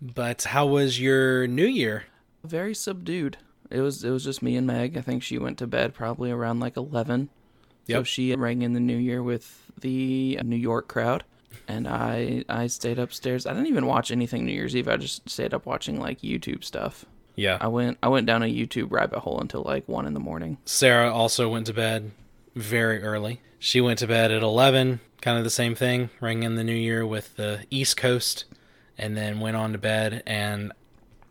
But how was your new year? Very subdued. It was it was just me and Meg. I think she went to bed probably around like eleven. So she rang in the new year with the New York crowd, and I I stayed upstairs. I didn't even watch anything New Year's Eve. I just stayed up watching like YouTube stuff. Yeah. I went I went down a YouTube rabbit hole until like one in the morning. Sarah also went to bed very early. She went to bed at 11, kind of the same thing, rang in the new year with the East Coast, and then went on to bed. And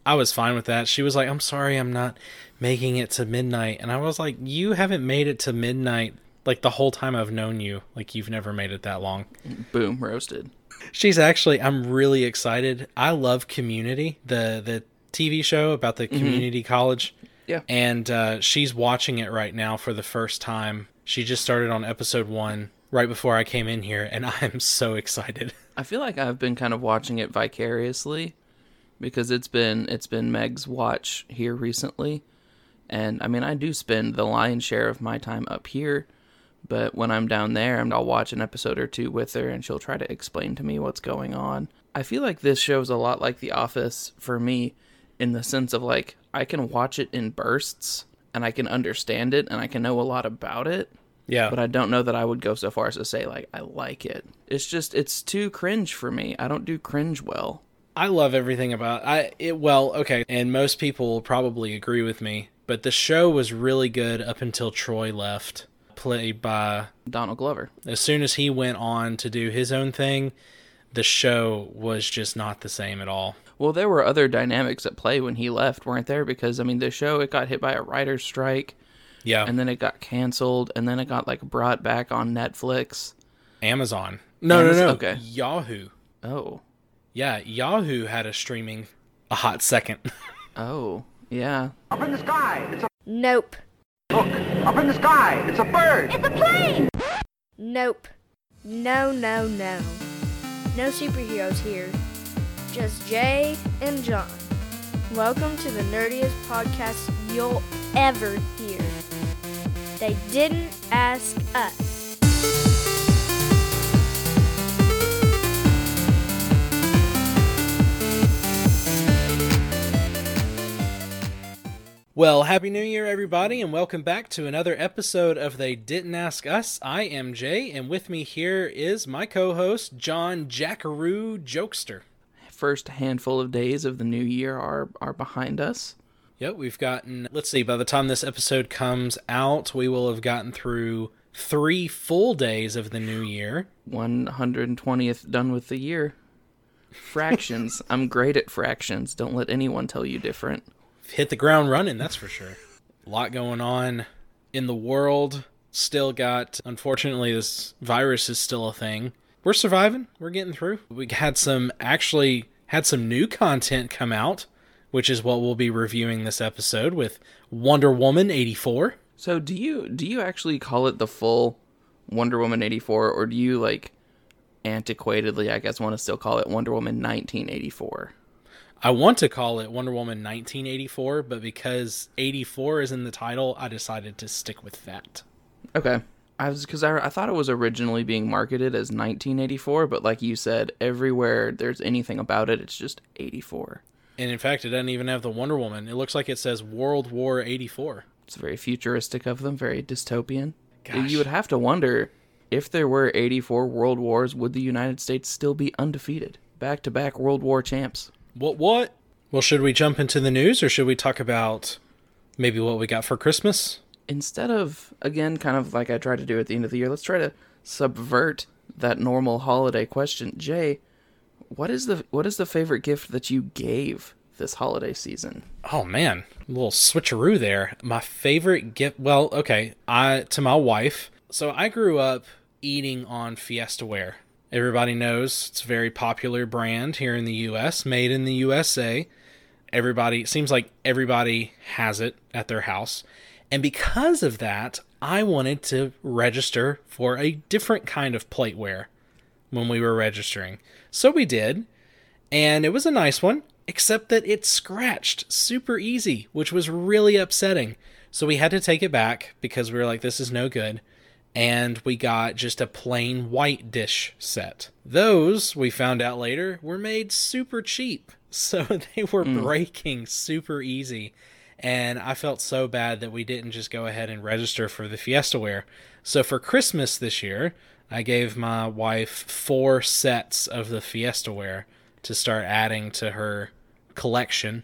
I was fine with that. She was like, I'm sorry, I'm not making it to midnight. And I was like, You haven't made it to midnight like the whole time I've known you. Like, you've never made it that long. Boom, roasted. She's actually I'm really excited. I love Community, the the TV show about the community college. Yeah. And uh, she's watching it right now for the first time. She just started on episode 1 right before I came in here and I'm so excited. I feel like I've been kind of watching it vicariously because it's been it's been Meg's watch here recently. And I mean, I do spend the lion's share of my time up here, but when I'm down there, I'll watch an episode or two with her and she'll try to explain to me what's going on. I feel like this show's a lot like The Office for me in the sense of like I can watch it in bursts and I can understand it and I can know a lot about it Yeah. but I don't know that I would go so far as to say like I like it. It's just it's too cringe for me. I don't do cringe well. I love everything about I it well, okay, and most people will probably agree with me, but the show was really good up until Troy left, played by Donald Glover. as soon as he went on to do his own thing, the show was just not the same at all. Well, there were other dynamics at play when he left, weren't there? Because I mean, the show it got hit by a writer's strike, Yeah. and then it got canceled, and then it got like brought back on Netflix. Amazon. No, Amazon- no, no. okay. Yahoo. Oh, Yeah, Yahoo had a streaming a hot second. oh, yeah. Up in the sky, it's a Nope. look. Up in the sky, it's a bird. It's a plane! Nope. No, no, no. No superheroes here. Just Jay and John. Welcome to the nerdiest podcast you'll ever hear. They didn't ask us. well, happy new year everybody and welcome back to another episode of They Didn't Ask Us. I am Jay and with me here is my co-host John Jackaroo Jokester. First handful of days of the new year are are behind us. Yep, we've gotten let's see, by the time this episode comes out, we will have gotten through 3 full days of the new year. 120th done with the year. Fractions. I'm great at fractions. Don't let anyone tell you different. hit the ground running, that's for sure. A lot going on in the world. Still got, unfortunately, this virus is still a thing. We're surviving. We're getting through. We had some, actually, had some new content come out, which is what we'll be reviewing this episode with Wonder Woman 84. So do you do you actually call it the full Wonder Woman 84 or do you like antiquatedly I guess want to still call it Wonder Woman 1984? I want to call it Wonder Woman 1984, but because 84 is in the title, I decided to stick with that. Okay. I was cuz I, I thought it was originally being marketed as 1984, but like you said, everywhere there's anything about it it's just 84. And in fact, it doesn't even have the Wonder Woman. It looks like it says World War 84. It's very futuristic of them, very dystopian. Gosh. You would have to wonder if there were 84 world wars, would the United States still be undefeated? Back to back World War champs. What what? Well, should we jump into the news or should we talk about maybe what we got for Christmas? Instead of, again, kind of like I tried to do at the end of the year, let's try to subvert that normal holiday question. Jay, what is the what is the favorite gift that you gave this holiday season? Oh man, a little switcheroo there. My favorite gift, well, okay, I to my wife. So I grew up eating on Fiesta Ware. Everybody knows it's a very popular brand here in the US, made in the USA. Everybody it seems like everybody has it at their house. And because of that, I wanted to register for a different kind of plateware when we were registering. So we did, and it was a nice one, except that it scratched super easy, which was really upsetting. So we had to take it back because we were like, this is no good. And we got just a plain white dish set. Those, we found out later, were made super cheap. So they were mm. breaking super easy. And I felt so bad that we didn't just go ahead and register for the Fiesta Ware. So for Christmas this year, I gave my wife four sets of the Fiesta Ware to start adding to her collection.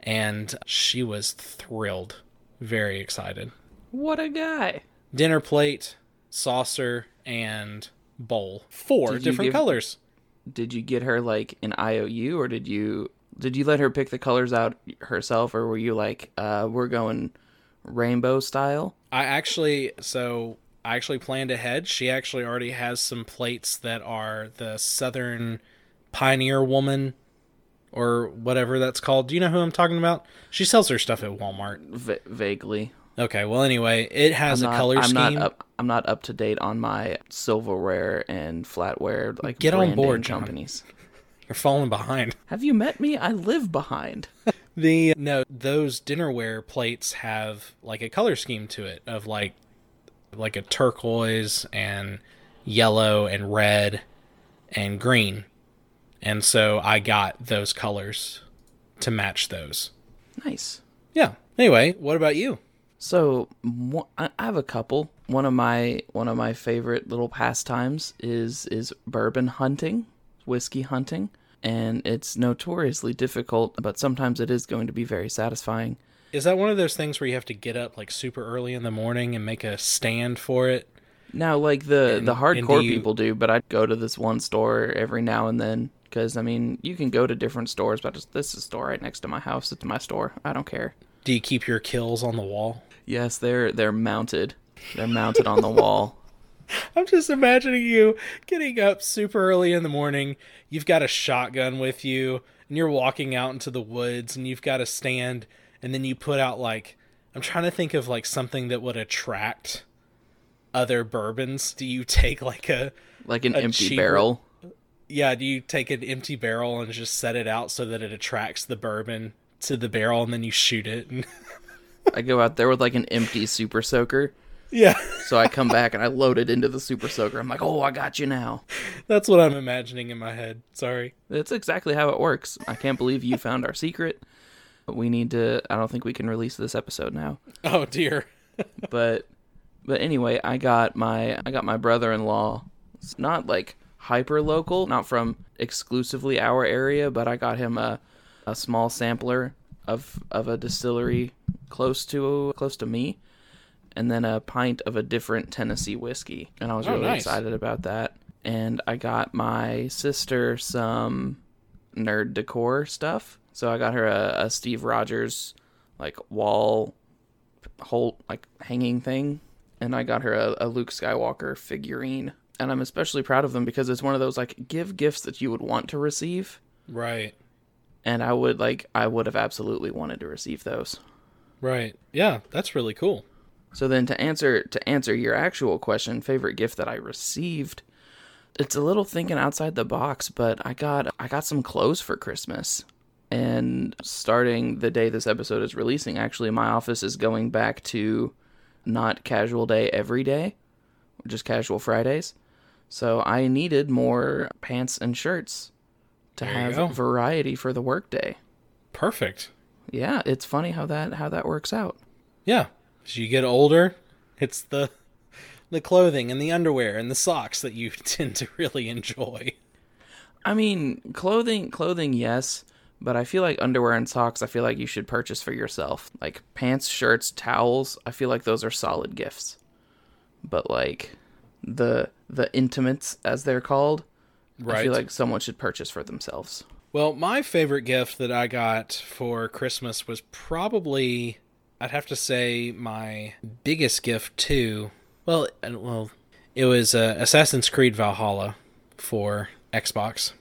And she was thrilled, very excited. What a guy. Dinner plate, saucer, and bowl. Four Did different give- colors. Did you get her like an IOU or did you did you let her pick the colors out herself or were you like uh we're going rainbow style? I actually so I actually planned ahead. She actually already has some plates that are the Southern Pioneer Woman or whatever that's called. Do you know who I'm talking about? She sells her stuff at Walmart. V- vaguely. Okay, well anyway, it has I'm a not, color I'm scheme. not up I'm not up to date on my silverware and flatware like Get on board, name John. companies. You're falling behind. Have you met me? I live behind. The no, those dinnerware plates have like a color scheme to it of like like a turquoise and yellow and red and green. And so I got those colors to match those. nice. Yeah. Anyway, what about you? So I have a couple. One of my one of my favorite little pastimes is is bourbon hunting, whiskey hunting, and it's notoriously difficult, but sometimes it is going to be very satisfying. Is that one of those things where you have to get up like super early in the morning and make a stand for it? Now, like the And- the hardcore do you- people do, but I go to this one store every now and then because I mean you can go to different stores, but just, this is a store right next to my house. It's my store. I don't care. Do you keep your kills on the wall? Yes, they're they're mounted. They're mounted on the wall. I'm just imagining you getting up super early in the morning. You've got a shotgun with you, and you're walking out into the woods, and you've got a stand, and then you put out like I'm trying to think of like something that would attract other bourbons. Do you take like a Like an A empty cheaper- barrel. yeah? Do you take an empty barrel and just set it out so that it attracts the bourbon to the barrel, and then you shoot it? And I go out there with like an empty super soaker. yeah, So I come back and I load it into the super soaker. I'm like, oh, I got you now. that's what I'm imagining in my head. Sorry. That's exactly how it works. I can't believe you found our secret. We need to. I don't think we can release this episode now. Oh dear. But, but anyway, I got my I got my brother-in-law. It's not like hyper local, not from exclusively our area, but I got him a a small sampler of of a distillery close to close to me, and then a pint of a different Tennessee whiskey, and I was Oh, really nice. excited about that. And I got my sister some nerd decor stuff. So I got her a, a Steve Rogers like wall whole like hanging thing, and I got her a, a Luke Skywalker figurine. And I'm especially proud of them because it's one of those like give gifts that you would want to receive, Right. and I would like I would have absolutely wanted to receive those. Right. Yeah, that's really cool. So then to answer to answer your actual question, favorite gift that I received, it's a little thinking outside the box, but I got I got some clothes for Christmas. And starting the day this episode is releasing, actually my office is going back to not casual day every day, just casual Fridays. So I needed more pants and shirts to There have variety for the workday. Perfect. Yeah, it's funny how that how that works out. Yeah. As you get older, it's the the clothing and the underwear and the socks that you tend to really enjoy. I mean, clothing, clothing, yes, but I feel like underwear and socks. I feel like you should purchase for yourself, like pants, shirts, towels. I feel like those are solid gifts. But like the the intimates, as they're called, Right. I feel like someone should purchase for themselves. Well, my favorite gift that I got for Christmas was probably I'd have to say my biggest gift too. Well, well, it was uh, Assassin's Creed Valhalla for Xbox,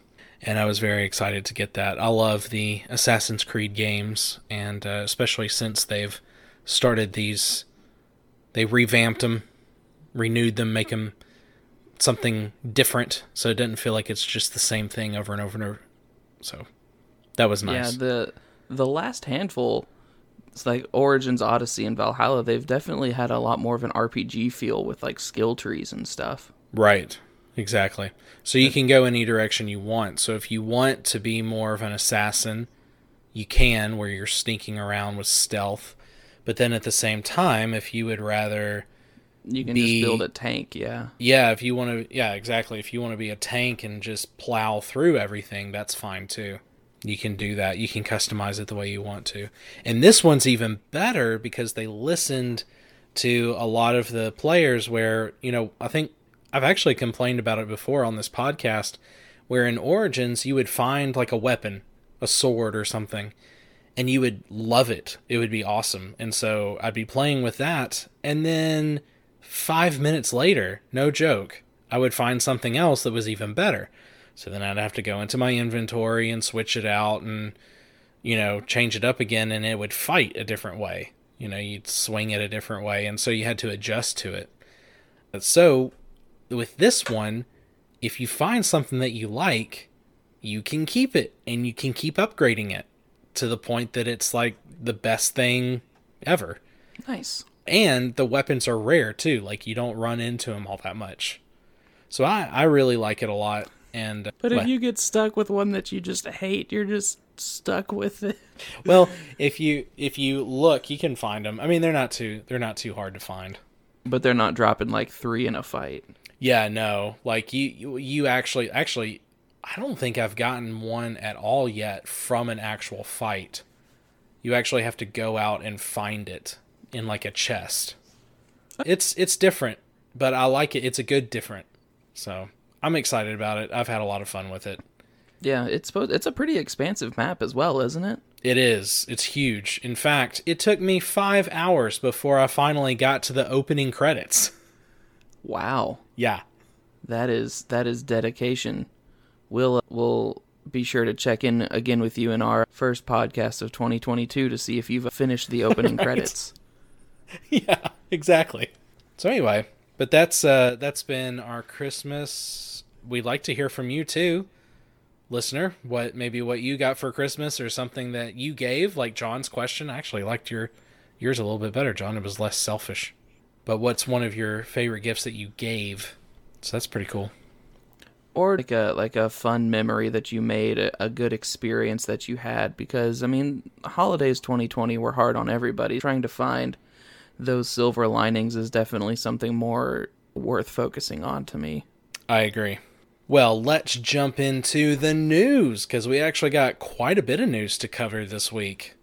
and I was very excited to get that. I love the Assassin's Creed games, and uh, especially since they've started these, they revamped them, renewed them, make them something different, so it doesn't feel like it's just the same thing over and over and over. So that was nice. Yeah, the the last handful, it's like Origins, Odyssey, and Valhalla. They've definitely had a lot more of an RPG feel with like skill trees and stuff. Right. Exactly. So you can go any direction you want. So if you want to be more of an assassin, you can, where you're sneaking around with stealth. But then at the same time, if you would rather, You can Be- just build a tank, yeah. yeah, if you want to, yeah, exactly. If you want to be a tank and just plow through everything, that's fine too. You can do that. You can customize it the way you want to. And this one's even better because they listened to a lot of the players where, you know, I think I've actually complained about it before on this podcast where in Origins you would find like a weapon, a sword or something, and you would love it. It would be awesome. And so I'd be playing with that and then 5 minutes later, no joke, I would find something else that was even better. So then I'd have to go into my inventory and switch it out and you know, change it up again and it would fight a different way. You know, you'd swing it a different way and so you had to adjust to it. So with this one, if you find something that you like, you can keep it and you can keep upgrading it to the point that it's like the best thing ever. Nice. And the weapons are rare too, like you don't run into them all that much. So I, I really like it a lot. And But if well- you get stuck with one that you just hate, you're just stuck with it. well, if you if you look, you can find them. I mean, they're not too they're not too hard to find. But they're not dropping like three in a fight. Yeah, no. Like you you, you actually actually I don't think I've gotten one at all yet from an actual fight. You actually have to go out and find it in like a chest. It's it's different, but I like it. It's a good different. So, I'm excited about it. I've had a lot of fun with it. Yeah, it's supposed it's a pretty expansive map as well, isn't it? It is. It's huge. In fact, it took me 5 hours before I finally got to the opening credits. Wow. Yeah. That is that is dedication. We'll we'll be sure to check in again with you in our first podcast of 2022 to see if you've finished the opening credits. yeah, exactly. So anyway, but that's uh that's been our Christmas. We'd like to hear from you too, listener. What maybe what you got for Christmas or something that you gave, like John's question. I actually liked your yours a little bit better, John. It was less selfish. But what's one of your favorite gifts that you gave? So that's pretty cool. or like a like a fun memory that you made, a, a good experience that you had because I mean, holidays 2020 were hard on everybody. Trying to find those silver linings is definitely something more worth focusing on to me. I agree. Well, let's jump into the news because we actually got quite a bit of news to cover this week.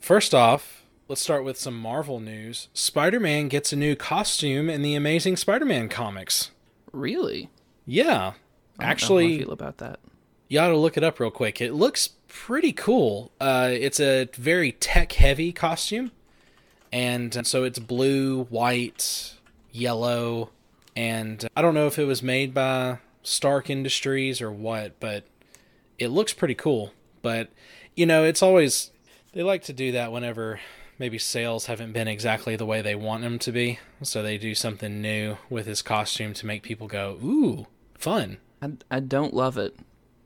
First off, let's start with some Marvel news. Spider Man gets a new costume in the Amazing Spider Man comics. Really? Yeah. I don't know how I Actually, feel about that. you ought to look it up real quick. It looks pretty cool. Uh, it's a very tech heavy costume. And uh, so it's blue, white, yellow, and I don't know if it was made by Stark Industries or what, but it looks pretty cool. But, you know, it's always, they like to do that whenever maybe sales haven't been exactly the way they want them to be. So they do something new with his costume to make people go, ooh, fun. I, I don't love it.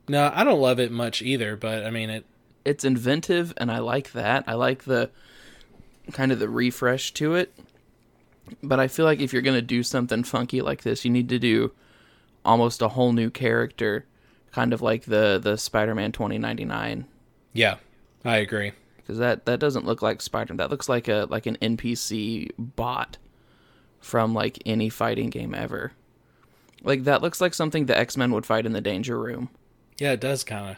No, I don't love it much either, but I mean, it, It's inventive and I like that. I like the kind of the refresh to it. But I feel like if you're going to do something funky like this, you need to do almost a whole new character, kind of like the the Spider-Man 2099 yeah, I agree. Because that that doesn't look like Spider. Man. That looks like a like an NPC bot from like any fighting game ever. Like that looks like something the X-Men would fight in the Danger Room. Yeah, it does kind of.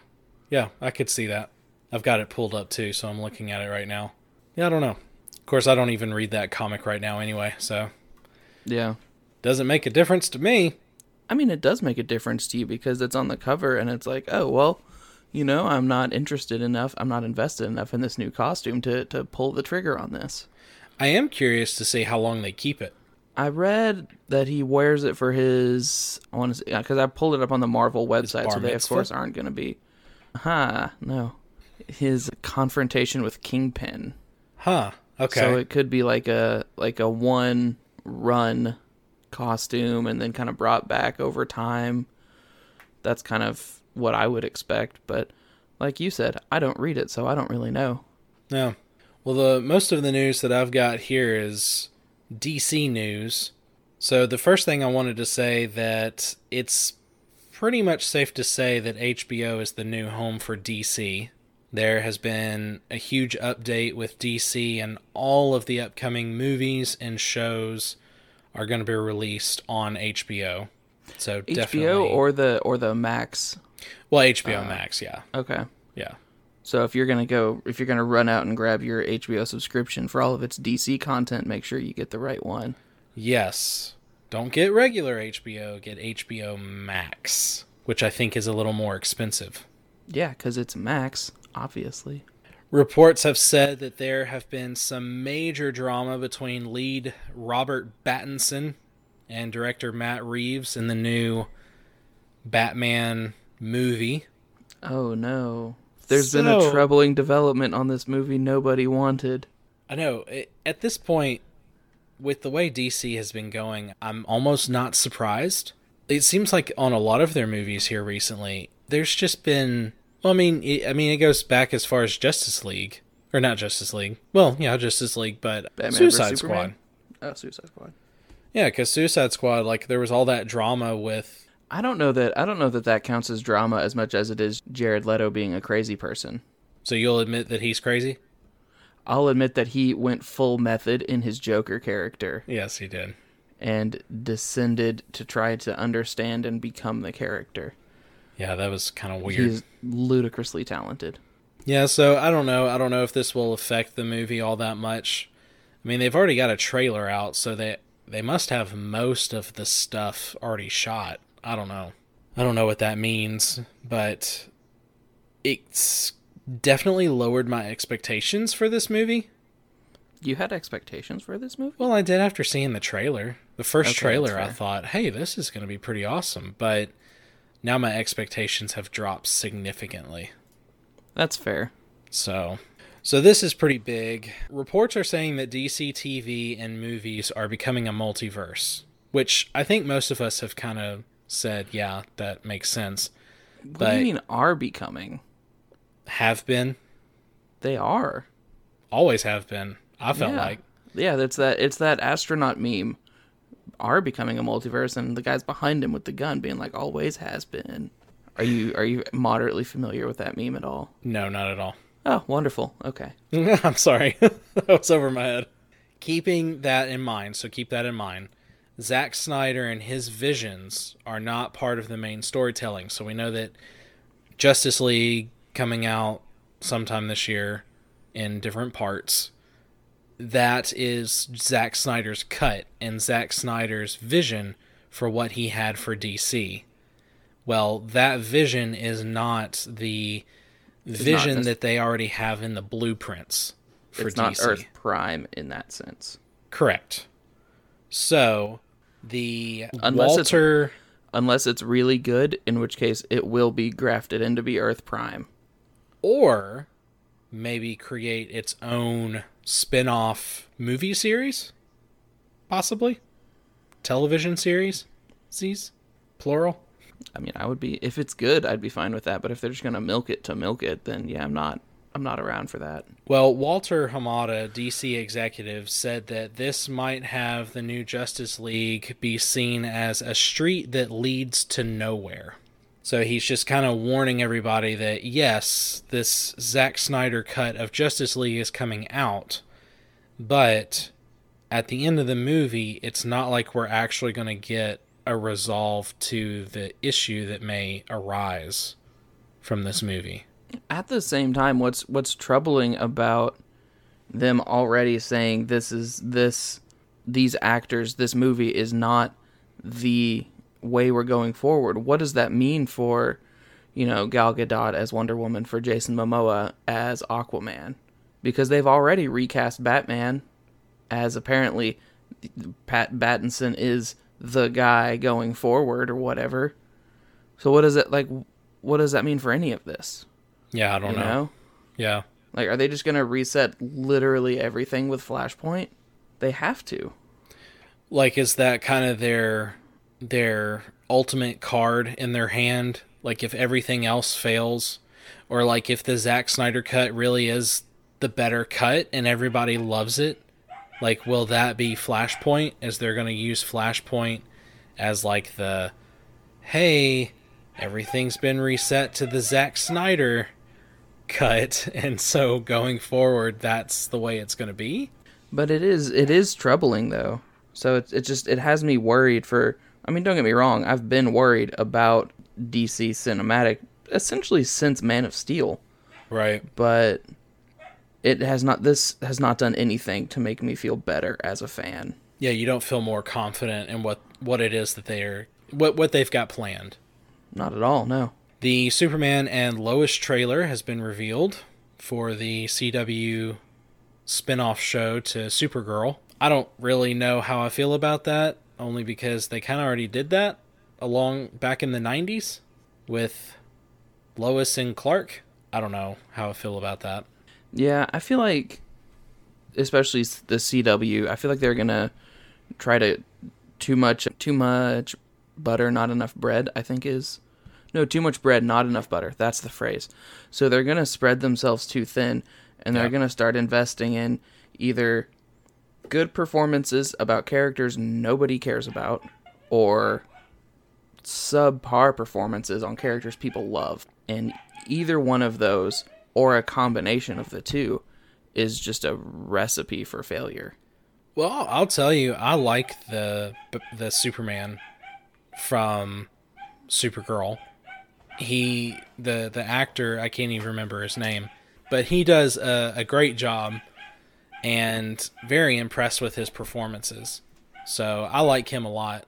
Yeah, I could see that. I've got it pulled up too, so I'm looking at it right now. Yeah, I don't know. Of course, I don't even read that comic right now anyway, so Yeah. doesn't make a difference to me. I mean, it does make a difference to you because it's on the cover and it's like, oh, well, you know, I'm not interested enough, I'm not invested enough in this new costume to, to pull the trigger on this. I am curious to see how long they keep it. I read that he wears it for his, I want to say, because I pulled it up on the Marvel website, so they, of course, aren't going to be. Ha, no. His confrontation with Kingpin. Huh. Okay. So it could be like a like a one run costume and then kind of brought back over time. That's kind of what I would expect, but like you said, I don't read it, so I don't really know. No. Well, the most of the news that I've got here is DC news. So the first thing I wanted to say that it's pretty much safe to say that HBO is the new home for DC. There has been a huge update with DC, and all of the upcoming movies and shows are going to be released on HBO. So HBO definitely, or the or the Max. Well, HBO uh, Max, yeah, Okay. yeah. So if you're gonna go, if you're gonna run out and grab your HBO subscription for all of its DC content, make sure you get the right one. Yes. Don't get regular HBO, get HBO Max, which I think is a little more expensive. Yeah, because it's Max, obviously. Reports have said that there have been some major drama between lead Robert Pattinson and director Matt Reeves in the new Batman movie. Oh no. There's been a troubling development on this movie nobody wanted. I know, it, at this point, with the way DC has been going, I'm almost not surprised. It seems like on a lot of their movies here recently, there's just been. Well, I mean, it, I mean, it goes back as far as Justice League, or not Justice League. Well, yeah, Justice League, but Batman Suicide Squad. Oh, Suicide Squad. Yeah, because Suicide Squad, like, there was all that drama with. I don't know that I don't know that that counts as drama as much as it is Jared Leto being a crazy person. So you'll admit that he's crazy? I'll admit that he went full method in his Joker character Yes, he did. and descended to try to understand and become the character. Yeah, that was kind of weird. He's ludicrously talented. Yeah, so I don't know. I don't know if this will affect the movie all that much. I mean, they've already got a trailer out, so they they must have most of the stuff already shot. I don't know. I don't know what that means, but it's definitely lowered my expectations for this movie. You had expectations for this movie? Well, I did after seeing the trailer. The first Okay, trailer, I thought, "Hey, this is going to be pretty awesome," but now my expectations have dropped significantly. That's fair. So, so this is pretty big. Reports are saying that DC TV and movies are becoming a multiverse, which I think most of us have kind of said, yeah, that makes sense. What But do you mean are becoming? have been, They are. always have been. I felt yeah. like Yeah, that's that it's that astronaut meme. Are becoming a multiverse and the guy's behind him with the gun being like always has been. Are you are you moderately familiar with that meme at all? no, not at all. Oh, wonderful. Okay. I'm sorry. that was over my head. Keeping that in mind, so keep that in mind. Zack Snyder and his visions are not part of the main storytelling. So we know that Justice League coming out sometime this year in different parts. That is Zack Snyder's cut and Zack Snyder's vision for what he had for DC. Well, that vision is not the not vision nec- that they already have in the blueprints for it's DC. not Earth Prime in that sense. Correct. So the Unless it's- Walter Unless it's really good, in which case it will be grafted into be Earth Prime. or maybe create its own spin-off movie series possibly television series sees plural I mean, I would be if it's good, I'd be fine with that. But if they're just gonna milk it to milk it, then yeah, I'm not. I'm not around for that. Well walter hamada dc executive said that this might have the new justice league be seen as a street that leads to nowhere so he's just kind of warning everybody that yes this Zack snyder cut of justice league is coming out but at the end of the movie, it's not like we're actually going to get a resolve to the issue that may arise from this movie. At the same time, what's what's troubling about them already saying this is this these actors, this movie is not the way we're going forward. What does that mean for, you know, Gal Gadot as Wonder Woman, for Jason Momoa as Aquaman? Because they've already recast Batman as apparently Pat Battinson is the guy going forward or whatever. So what does it like? What does that mean for any of this? Yeah, I don't know. know, Yeah. like are they just gonna reset literally everything with Flashpoint? They have to. Like is that kind of their their ultimate card in their hand? Like if everything else fails or like if the Zack Snyder cut really is the better cut and everybody loves it, like will that be Flashpoint? Is they're going to use Flashpoint as like the hey, everything's been reset to the Zack Snyder cut, and so going forward, that's the way it's going to be. But it is it is troubling though. So it it just it has me worried for. I mean, don't get me wrong. I've been worried about DC cinematic essentially since Man of Steel, Right. but it has not. This has not done anything to make me feel better as a fan. Yeah, you don't feel more confident in what what it is that they're what what they've got planned. Not at all. No. The Superman and Lois trailer has been revealed for the CW spin-off show to Supergirl. I don't really know how I feel about that, only because they kind of already did that along back in the 90s with Lois and Clark. I don't know how I feel about that. Yeah, I feel like, especially the CW, I feel like they're gonna try to too much too much butter, not enough bread. I think is no too much bread, not enough butter. That's the phrase. So they're gonna spread themselves too thin, and they're Yeah. gonna start investing in either good performances about characters nobody cares about, or subpar performances on characters people love. And either one of those, or a combination of the two, is just a recipe for failure. Well, I'll tell you, I like the the Superman from Supergirl. He the the actor I can't even remember his name, but he does a, a great job, and very impressed with his performances. So I like him a lot.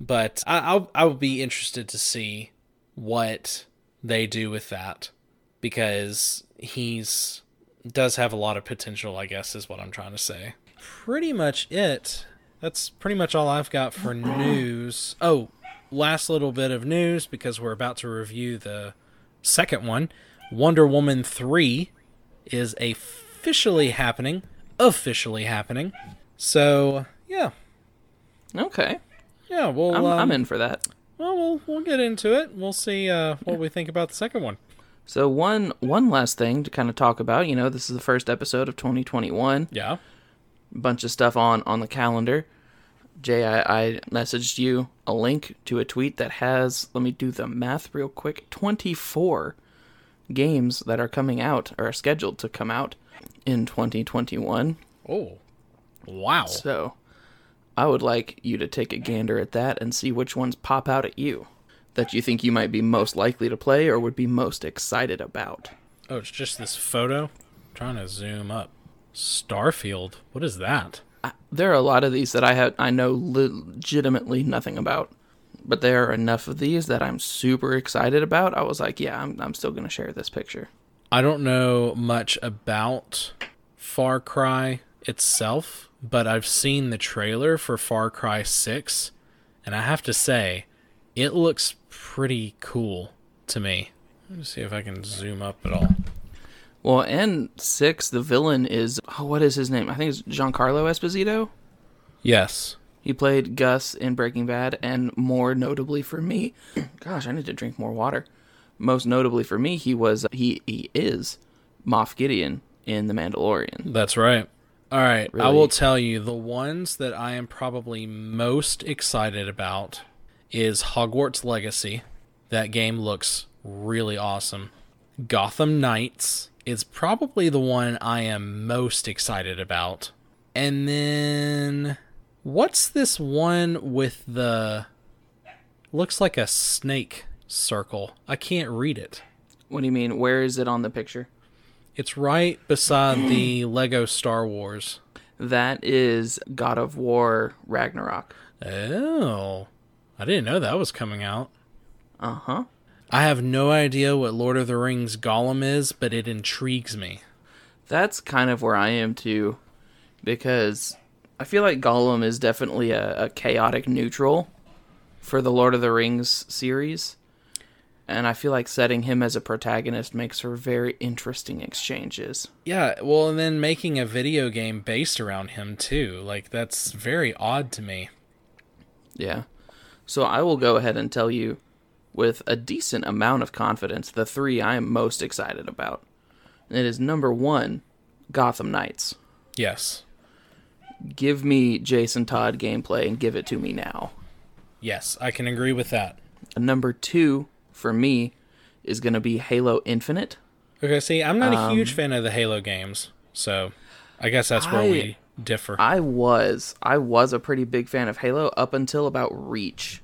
But I, I'll I'll be interested to see what they do with that because he's does have a lot of potential. I guess is what I'm trying to say pretty much it. That's pretty much all I've got for news. Oh, last little bit of news because we're about to review the second one. Wonder Woman 3 is officially happening. Officially happening. So, yeah. Okay, Yeah, we'll I'm, um, I'm in for that. Well, we'll we'll get into it. We'll see uh, what we think about the second one. So one one last thing to kind of talk about. You know, this is the first episode of 2021. Yeah. bunch of stuff on on the calendar. Jay, I, I messaged you a link to a tweet that has, let me do the math real quick, 24 games that are coming out or are scheduled to come out in 2021. Oh. Wow. So I would like you to take a gander at that and see which ones pop out at you that you think you might be most likely to play or would be most excited about. Oh, it's just this photo. trying to zoom up. Starfield. What is that? There are a lot of these that I have I know legitimately nothing about, but there are enough of these that I'm super excited about. I was like, yeah, I'm I'm still gonna share this picture. I don't know much about Far Cry itself, but I've seen the trailer for Far Cry 6, and I have to say, it looks pretty cool to me. Let me see if I can zoom up at all. Well, and six, the villain is oh, what is his name? I think it's Giancarlo Esposito. Yes. He played Gus in Breaking Bad, and more notably for me, gosh, I need to drink more water. Most notably for me, he was he he is Moff Gideon in The Mandalorian. That's right. All right, I will tell you the ones that I am probably most excited about is Hogwarts Legacy. That game looks really awesome. Gotham Knights is probably the one I am most excited about. And then what's this one with the looks like a snake circle. I can't read it. What do you mean? Where is it on the picture? It's right beside the Lego Star Wars. That is God of War Ragnarok. Oh, I didn't know that was coming out. Uh huh. I have no idea what Lord of the Rings Gollum is, but it intrigues me. That's kind of where I am too, because I feel like Gollum is definitely a, a chaotic neutral for the Lord of the Rings series. And I feel like setting him as a protagonist makes for very interesting exchanges. Yeah, well, and then making a video game based around him too. Like that's very odd to me. Yeah. So I will go ahead and tell you with a decent amount of confidence the three I am most excited about. And it is number one, Gotham Knights. Yes. Give me Jason Todd gameplay and give it to me now. Yes, I can agree with that. number two for me is going to be Halo Infinite. Okay, see, I'm not a Um, huge fan of the Halo games, so I guess that's where I- we differ. I was I was a pretty big fan of Halo up until about Reach.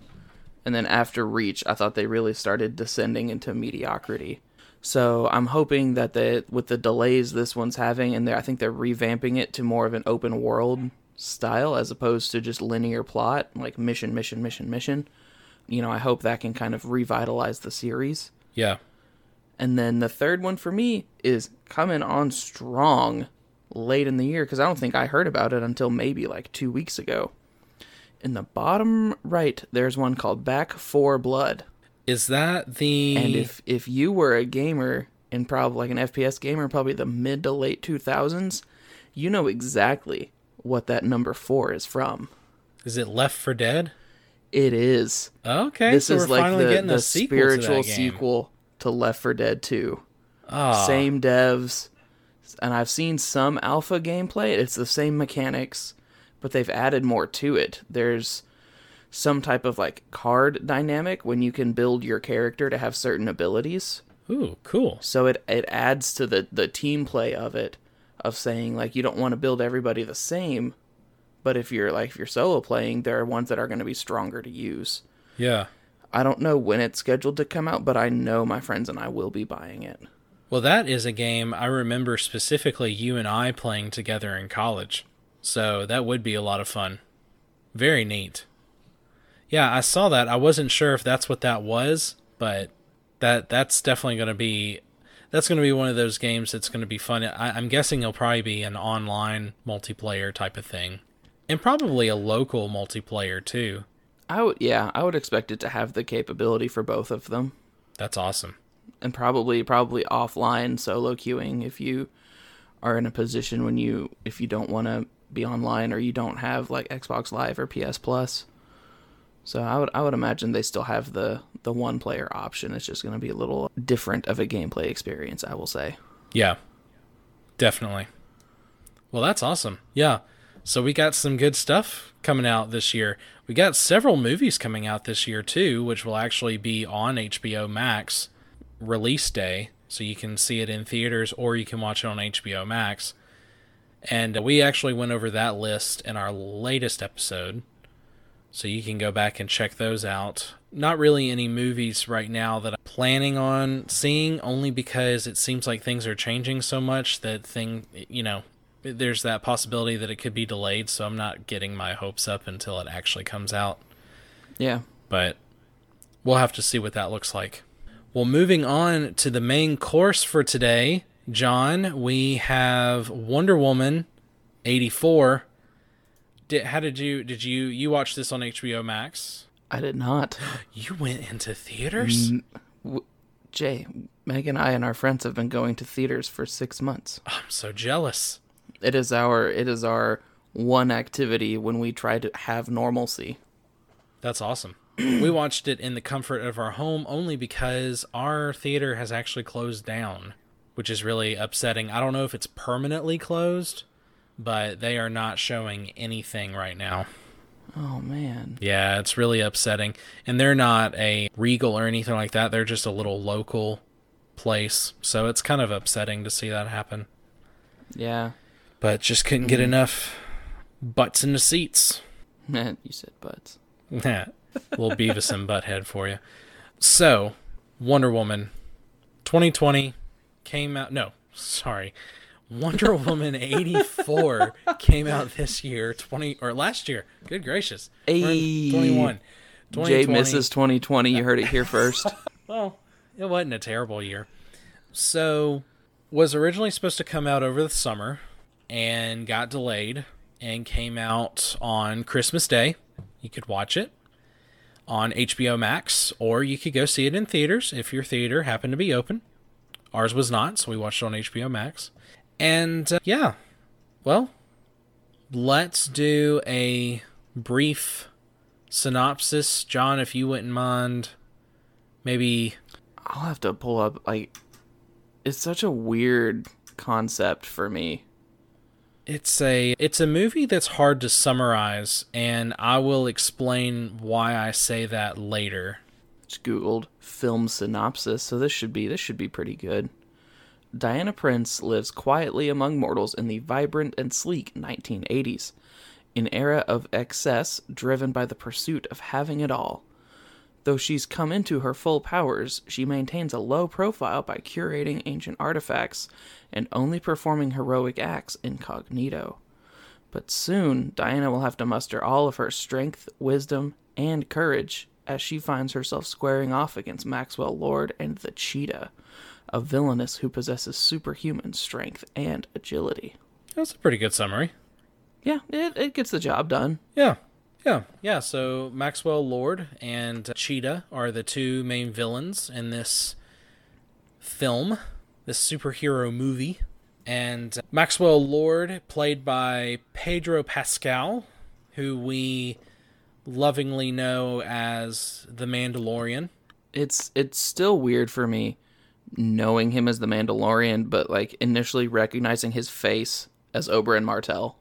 And then after Reach, I thought they really started descending into mediocrity. So I'm hoping that they, with the delays this one's having, and I think they're revamping it to more of an open world style as opposed to just linear plot, like mission, mission, mission, mission. You know, I hope that can kind of revitalize the series. yeah. And then the third one for me is coming on strong late in the year because I don't think I heard about it until maybe like two weeks ago. In the bottom right, there's one called Back 4 Blood. Is that the And if if you were a gamer and probably like an FPS gamer, probably the mid to late 2000s, you know exactly what that number four is from. is it Left 4 Dead? It is. Okay, this so is we're like finally the, getting the sequel spiritual to sequel to Left 4 Dead 2. Ah, same devs and i've seen some alpha gameplay it's the same mechanics but they've added more to it there's some type of like card dynamic when you can build your character to have certain abilities Ooh, cool. so it it adds to the the team play of it of saying like you don't want to build everybody the same but if you're like if you're solo playing there are ones that are going to be stronger to use Yeah. i don't know when it's scheduled to come out but i know my friends and i will be buying it Well, that is a game I remember specifically you and I playing together in college. So that would be a lot of fun. Very neat. Yeah, I saw that. I wasn't sure if that's what that was, but that that's definitely going to be that's going to be one of those games that's going to be fun. I, I'm guessing it'll probably be an online multiplayer type of thing, and probably a local multiplayer too. I would, yeah, I would expect it to have the capability for both of them, That's awesome. and probably probably offline solo queuing if you are in a position when you if you don't want to be online or you don't have like Xbox Live or PS Plus. So I would I would imagine they still have the the one player option. It's just going to be a little different of a gameplay experience, I will say. Yeah, definitely. Well, that's awesome. Yeah. So we got some good stuff coming out this year. We got several movies coming out this year too, which will actually be on HBO Max release day. So you can see it in theaters or you can watch it on HBO Max. And we actually went over that list in our latest episode. So you can go back and check those out. Not really any movies right now that I'm planning on seeing, only because it seems like things are changing so much that thing, you know, there's that possibility that it could be delayed. So I'm not getting my hopes up until it actually comes out. Yeah. But we'll have to see what that looks like. Well, moving on to the main course for today, John, we have Wonder Woman 84. Did, how did you did you you watch this on HBO Max? I did not. You went into theaters? Jay, Meg and I and our friends have been going to theaters for 6 months. I'm so jealous. It is our it is our one activity when we try to have normalcy. That's awesome. we watched it in the comfort of our home only because our theater has actually closed down, which is really upsetting. I don't know if it's permanently closed, but they are not showing anything right now. Oh man. Yeah, it's really upsetting. And they're not a Regal or anything like that. They're just a little local place. So it's kind of upsetting to see that happen. Yeah. But just couldn't get mm. enough butts in the seats. you said butts. Yeah. little Beavis and Butthead for you. So, Wonder Woman 2020 came out. No, sorry. Wonder Woman 84 came out this year, 20 or last year. Good gracious. We're 21. Jay 2020. misses 2020. You heard it here first. Well, it wasn't a terrible year. So, was originally supposed to come out over the summer and got delayed and came out on Christmas Day. You could watch it on HBO Max or you could go see it in theaters if your theater happened to be open. Ours was not, so we watched it on HBO Max. And uh, yeah, well, let's do a brief synopsis. John, if you wouldn't mind, maybe I'll have to pull up like it's such a weird concept for me. It's a it's a movie that's hard to summarize and I will explain why I say that later. It's Googled film synopsis, so this should be this should be pretty good. Diana Prince lives quietly among mortals in the vibrant and sleek 1980s, an era of excess driven by the pursuit of having it all. Though she's come into her full powers, she maintains a low profile by curating ancient artifacts and only performing heroic acts incognito. But soon, Diana will have to muster all of her strength, wisdom, and courage as she finds herself squaring off against Maxwell Lord and the Cheetah, a villainess who possesses superhuman strength and agility. That's a pretty good summary. Yeah, it, it gets the job done. Yeah. Yeah. Yeah. So Maxwell Lord and Cheetah are the two main villains in this film, this superhero movie. And Maxwell Lord, played by Pedro Pascal, who we lovingly know as the Mandalorian. It's it's still weird for me knowing him as the Mandalorian, but like initially recognizing his face as Oberyn Martell.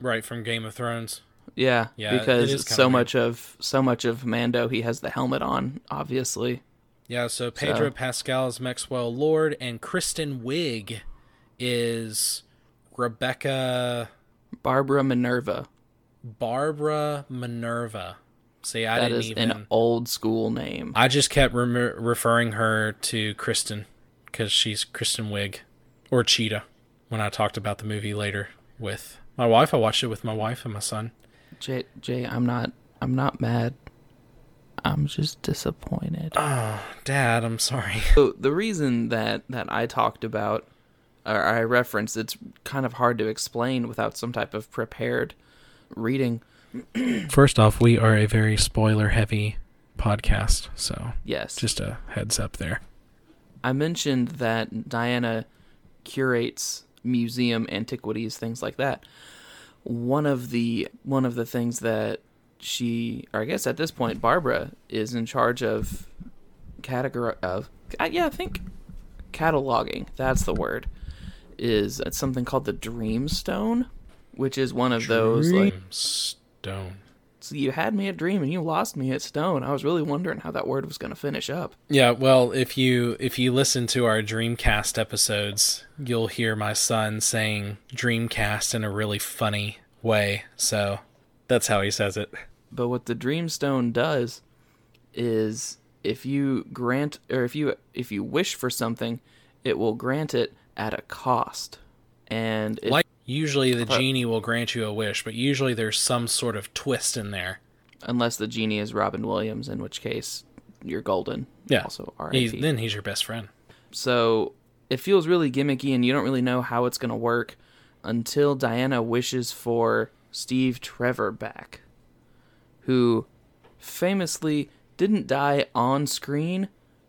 Right from Game of Thrones. Yeah, Yeah, because so weird. much of so much of Mando he has the helmet on, obviously. Yeah, so Pedro So- Pascal is Maxwell Lord, and Kristen Wiig is Rebecca Barbara Minerva. Barbara Minerva. See, I That didn't is even. an old school name. I just kept rem- referring her to Kristen because she's Kristen Wiig or Cheetah when I talked about the movie later with my wife. I watched it with my wife and my son. Jay, Jay, I'm not I'm not mad. I'm just disappointed. Oh, Dad, I'm sorry. So the reason that that I talked about or I referenced it's kind of hard to explain without some type of prepared reading. First off, we are a very spoiler heavy podcast, so Yes. just a heads up there. I mentioned that Diana curates museum antiquities, things like that. One of the one of the things that she, or I guess at this point, Barbara is in charge of categor of. Uh, yeah, I think cataloging. That's the word. Is it's something called the Dream Stone, which is one of those like Stone. so you had me at Dream and you lost me at Stone. I was really wondering how that word was going to finish up. Yeah, well, if you if you listen to our Dreamcast episodes, you'll hear my son saying Dreamcast in a really funny way. So that's how he says it. But what the Dreamstone does is if you grant or if you if you wish for something, it will grant it at a cost. And if, Like usually the Uh, genie will grant you a wish, but usually there's some sort of twist in there. unless the genie is Robin Williams, in which case you're golden. Yeah. Also He's, then he's your best friend. So it feels really gimmicky, and you don't really know how it's going to work until Diana wishes for Steve Trevor back, who famously didn't die on screen,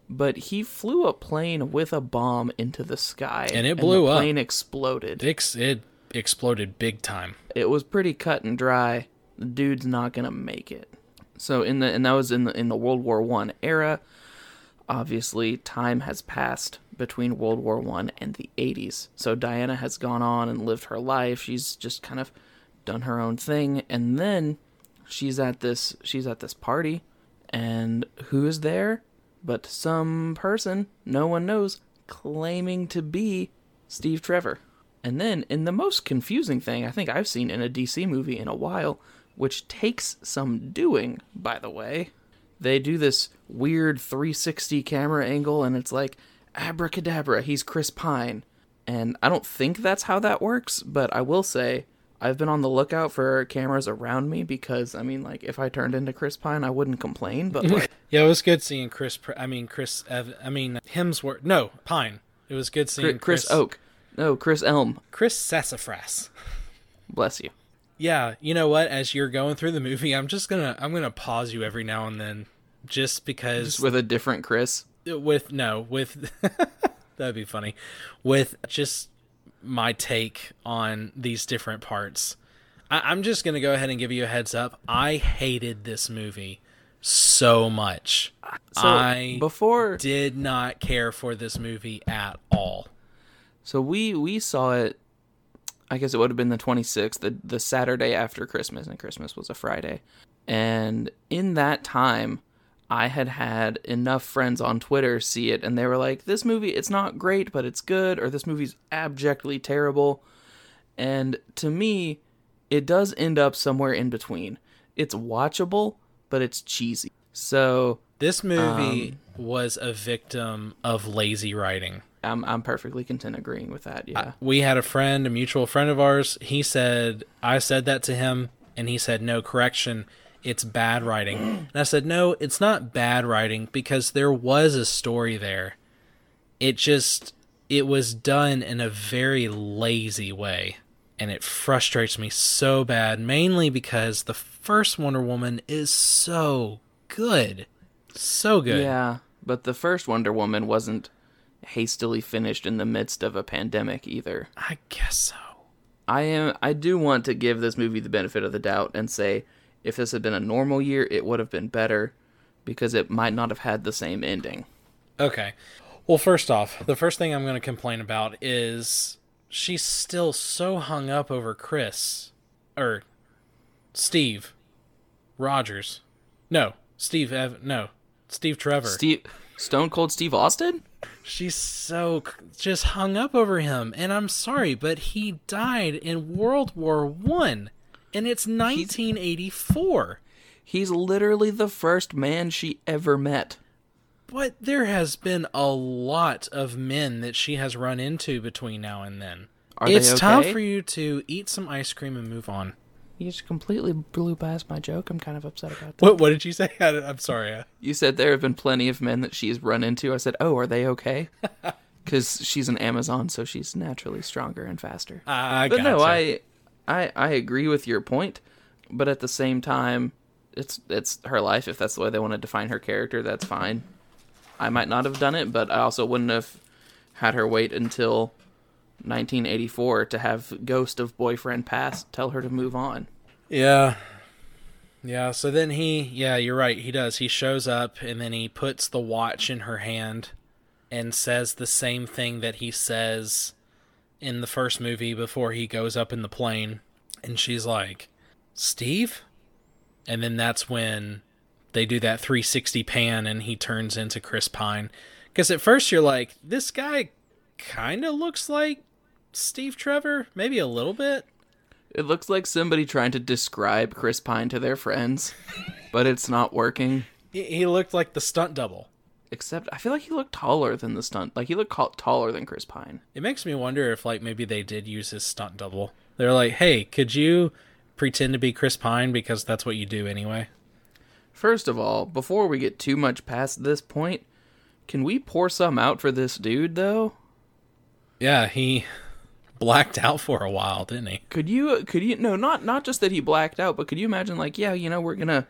but he flew a plane with a bomb into the sky, And it blew the up. plane exploded. It, it exploded big time. It was pretty cut and dry. The dude's not gonna make it. So in the and that was in the in the World War One era. Obviously, time has passed between World War One and the 80s. So Diana has gone on and lived her life. She's just kind of done her own thing, and then she's at this she's at this party, and who is there? But some person no one knows claiming to be Steve Trevor. And then, in the most confusing thing I think I've seen in a DC movie in a while, which takes some doing, by the way, they do this weird 360 camera angle, and it's like, abracadabra, he's Chris Pine. And I don't think that's how that works, but I will say, I've been on the lookout for cameras around me because, I mean, like, if I turned into Chris Pine, I wouldn't complain, but, like, Yeah, it was good seeing Chris. I mean Chris. Ev- I mean Hemsworth. No, Pine. It was good seeing Chris, Chris, Oak. No, Chris Elm. Chris Sassafras. Bless you. Yeah, you know what? As you're going through the movie, I'm just gonna I'm gonna pause you every now and then, just because Just with a different Chris. with no with that'd be funny with just my take on these different parts. I, I'm just gonna go ahead and give you a heads up. I hated this movie so much. So, I before. did not care for this movie at all. So we we saw it. I guess it would have been the 26th, the the Saturday after Christmas, and Christmas was a Friday. And in that time, I had had enough friends on Twitter see it and they were like, this movie, it's not great, but it's good, or this movie's abjectly terrible. And to me, it does end up somewhere in between. It's watchable, but it's cheesy. So This movie um, was a victim of lazy writing. I'm, I'm perfectly content agreeing with that. Yeah. We had a friend, a mutual friend of ours. He said, I said that to him, and he said, No, correction, it's bad writing. And I said, No, it's not bad writing because there was a story there. It just, it was done in a very lazy way. And it frustrates me so bad, mainly because the first Wonder Woman is so good. So good. Yeah, but the first Wonder Woman wasn't hastily finished in the midst of a pandemic either. I guess so. I am I do want to give this movie the benefit of the doubt and say if this had been a normal year, it would have been better because it might not have had the same ending. Okay. Well, first off, the first thing I'm going to complain about is she's still so hung up over Chris or Steve Rogers. No, Steve Ev- no, Steve Trevor. Steve Stone Cold Steve Austin? She's so just hung up over him, and I'm sorry, but he died in World War 1 and it's 1984. He's literally the first man she ever met. But there has been a lot of men that she has run into between now and then. Are it's they time for you to eat some ice cream and move on. You just completely blew past my joke. I'm kind of upset about that. What What did you say? I, am sorry. uh, You said there have been plenty of men that she's run into. I said, "Oh, are they okay?" Because she's an Amazon, so she's naturally stronger and faster. I but no. I, I, I agree with your point. But at the same time, it's it's her life. If that's the way they want to define her character, that's fine. I might not have done it, but I also wouldn't have had her wait until 1984 to have Ghost of Boyfriend Past tell her to move on. Yeah. Yeah, so then he, yeah, you're right. He does. He shows up and then he puts the watch in her hand and says the same thing that he says in the first movie before he goes up in the plane. And she's like, Steve? And then that's when they do that 360 pan and he turns into Chris Pine. Because at first you're like, this guy kind of looks like Steve Trevor, maybe a little bit. It looks like somebody trying to describe Chris Pine to their friends, but it's not working. He, looked like the stunt double. Except I feel like he looked taller than the stunt. Like he looked ca- taller than Chris Pine. It makes me wonder if like maybe they did use his stunt double. They're like, "Hey, could you pretend to be Chris Pine because that's what you do anyway?" First of all, before we get too much past this point, can we pour some out for this dude though? Yeah, he blacked out for a while, didn't he? Could you could you no, not not just that he blacked out, but could you imagine like, yeah, you know, we're going to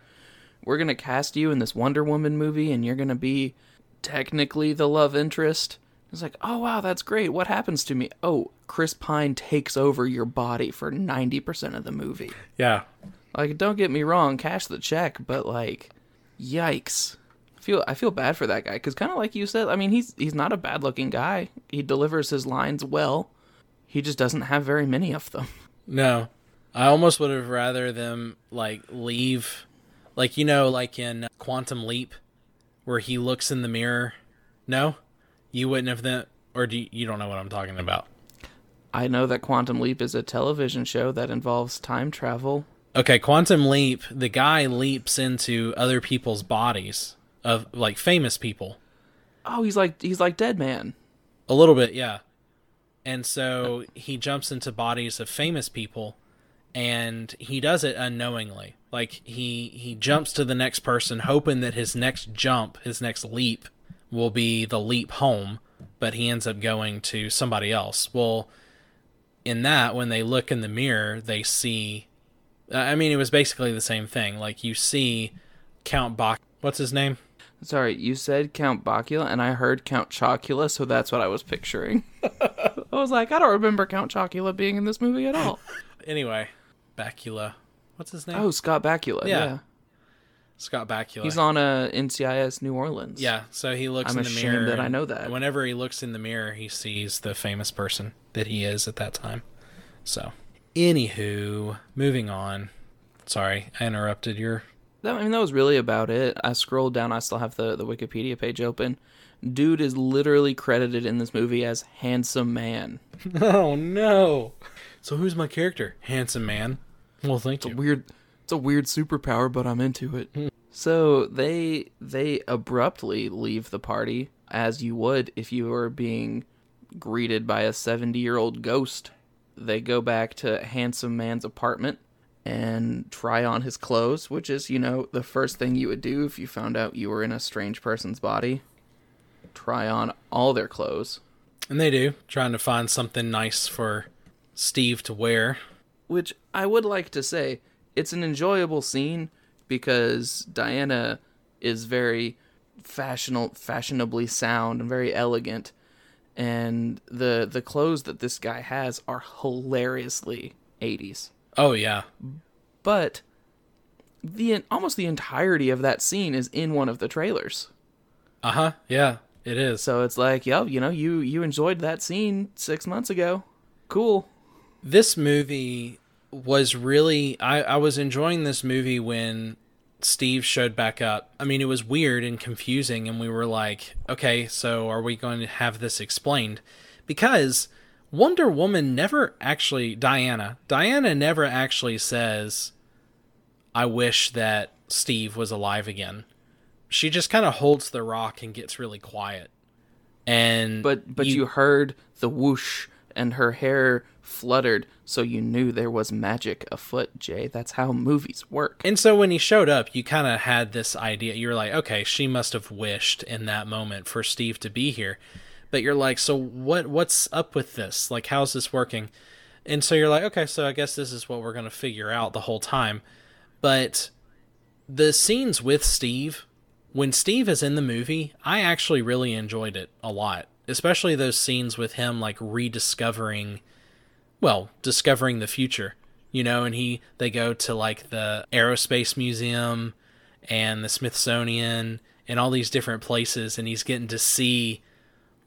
we're going to cast you in this Wonder Woman movie and you're going to be technically the love interest. It's like, "Oh wow, that's great. What happens to me?" Oh, Chris Pine takes over your body for 90% of the movie. Yeah. Like, don't get me wrong, cash the check, but like, yikes. I feel I feel bad for that guy because kind of like you said, I mean, he's he's not a bad looking guy. He delivers his lines well. He just doesn't have very many of them. No. I almost would have rather them like leave like you know like in Quantum Leap where he looks in the mirror. No? You wouldn't have that or do you, you don't know what I'm talking about? I know that Quantum Leap is a television show that involves time travel. Okay, Quantum Leap, the guy leaps into other people's bodies of like famous people. Oh, he's like he's like Dead Man. A little bit, yeah. And so he jumps into bodies of famous people and he does it unknowingly. Like he he jumps to the next person hoping that his next jump, his next leap will be the leap home, but he ends up going to somebody else. Well, in that when they look in the mirror, they see I mean it was basically the same thing. Like you see Count Bach what's his name? Sorry, you said Count Bacula, and I heard Count Chocula, so that's what I was picturing. I was like, I don't remember Count Chocula being in this movie at all. Anyway, Bacula. What's his name? Oh, Scott Bakula. Yeah. Yeah. Scott Bakula. He's on uh, a NCIS New Orleans. Yeah, so he looks I'm in the ashamed mirror. that I know that. Whenever he looks in the mirror, he sees the famous person that he is at that time. So, anywho, moving on. Sorry, I interrupted your That, I mean, that was really about it. I scrolled down. I still have the, the Wikipedia page open. Dude is literally credited in this movie as handsome man. Oh no. So who's my character? Handsome man. Well, thank It's a weird, it's a weird superpower, but I'm into it. so they they abruptly leave the party as you would if you were being greeted by a 70 year old ghost. They go back to handsome man's apartment and try on his clothes, which is you know the first thing you would do if you found out you were in a strange person's body. Try on all their clothes. And they do, trying to find something nice for Steve to wear. which I would like to say it's an enjoyable scene because Diana is very fashionable, fashionably sound and very elegant, and the the clothes that this guy has are hilariously 80s. Oh yeah. But the almost the entirety of that scene is in one of the trailers. Uh-huh. Yeah, it is. So it's like, yo, you know, you you enjoyed that scene 6 months ago. Cool. this movie was really I, I was enjoying this movie when Steve showed back up. I mean, it was weird and confusing, and we were like, okay, so are we going to have this explained? Because Wonder Woman never actually, Diana, Diana never actually says, I wish that Steve was alive again. She just kind of holds the rock and gets really quiet. And But but you, heard the whoosh and her hair fluttered, so you knew there was magic afoot, Jay. That's how movies work. And so when he showed up, you kind of had this idea. You were like, okay, she must have wished in that moment for Steve to be here. But you're like, so what what's up with this? Like how's this working? And so you're like, okay, so I guess this is what we're going to figure out the whole time. But the scenes with Steve, when Steve is in the movie, I actually really enjoyed it a lot. Especially those scenes with him like rediscovering well, discovering the future, you know, and he they go to like the aerospace museum and the Smithsonian and all these different places and he's getting to see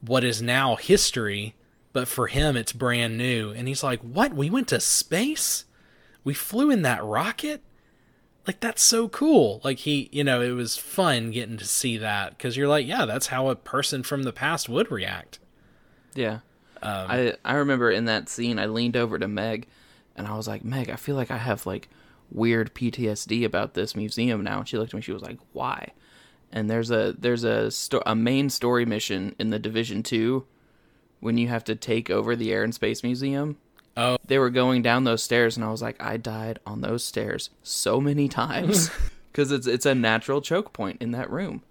what is now history, but for him it's brand new. And he's like, "What? We went to space? We flew in that rocket?" Like that's so cool. Like he, you know, it was fun getting to see that cuz you're like, "Yeah, that's how a person from the past would react." Yeah. Um, I I remember in that scene I leaned over to Meg and I was like, Meg, I feel like I have like weird PTSD about this museum now. And she looked at me, she was like, Why? And there's a there's a sto- a main story mission in the Division Two when you have to take over the Air and Space Museum. Oh. They were going down those stairs and I was like, I died on those stairs so many times. Because it's it's a natural choke point in that room.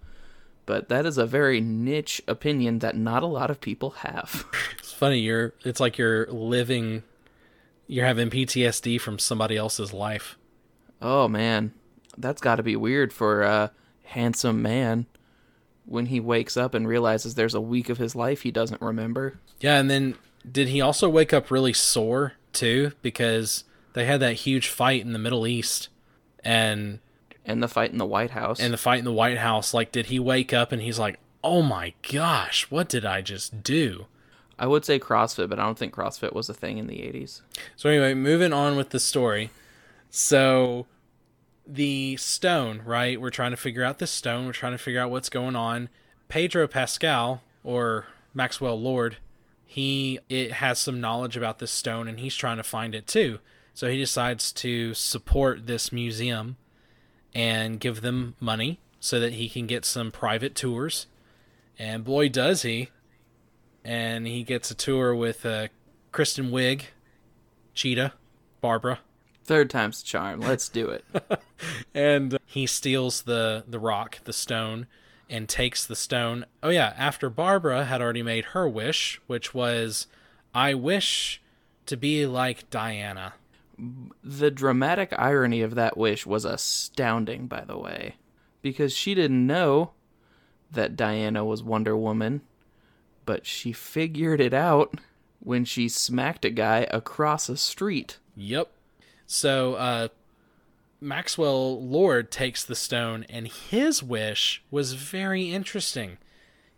But that is a very niche opinion that not a lot of people have. It's funny. You're. It's like you're living. You're having PTSD from somebody else's life. Oh man, that's got to be weird for a handsome man when he wakes up and realizes there's a week of his life he doesn't remember. Yeah, and then did he also wake up really sore too? Because they had that huge fight in the Middle East, and And the fight in the White House. and the fight in the White House. Like, did he wake up and he's like, "Oh my gosh, what did I just do?" I would say CrossFit, but I don't think CrossFit was a thing in the 80s. So anyway, moving on with the story. So the stone, right? We're trying to figure out this stone. We're trying to figure out what's going on. Pedro Pascal or Maxwell Lord, he it has some knowledge about this stone and he's trying to find it too. So he decides to support this museum and give them money so that he can get some private tours. And boy does he. And he gets a tour with uh, Kristen Wiig, Cheetah, Barbara, Third time's the charm. Let's do it. and he steals the the rock, the stone, and takes the stone. Oh yeah, after Barbara had already made her wish, which was, "I wish to be like Diana." the dramatic irony of that wish was astounding, by the way, because she didn't know that Diana was Wonder Woman, but she figured it out when she smacked a guy across a street. Yep. So uh, Maxwell Lord takes the stone, and his wish was very interesting.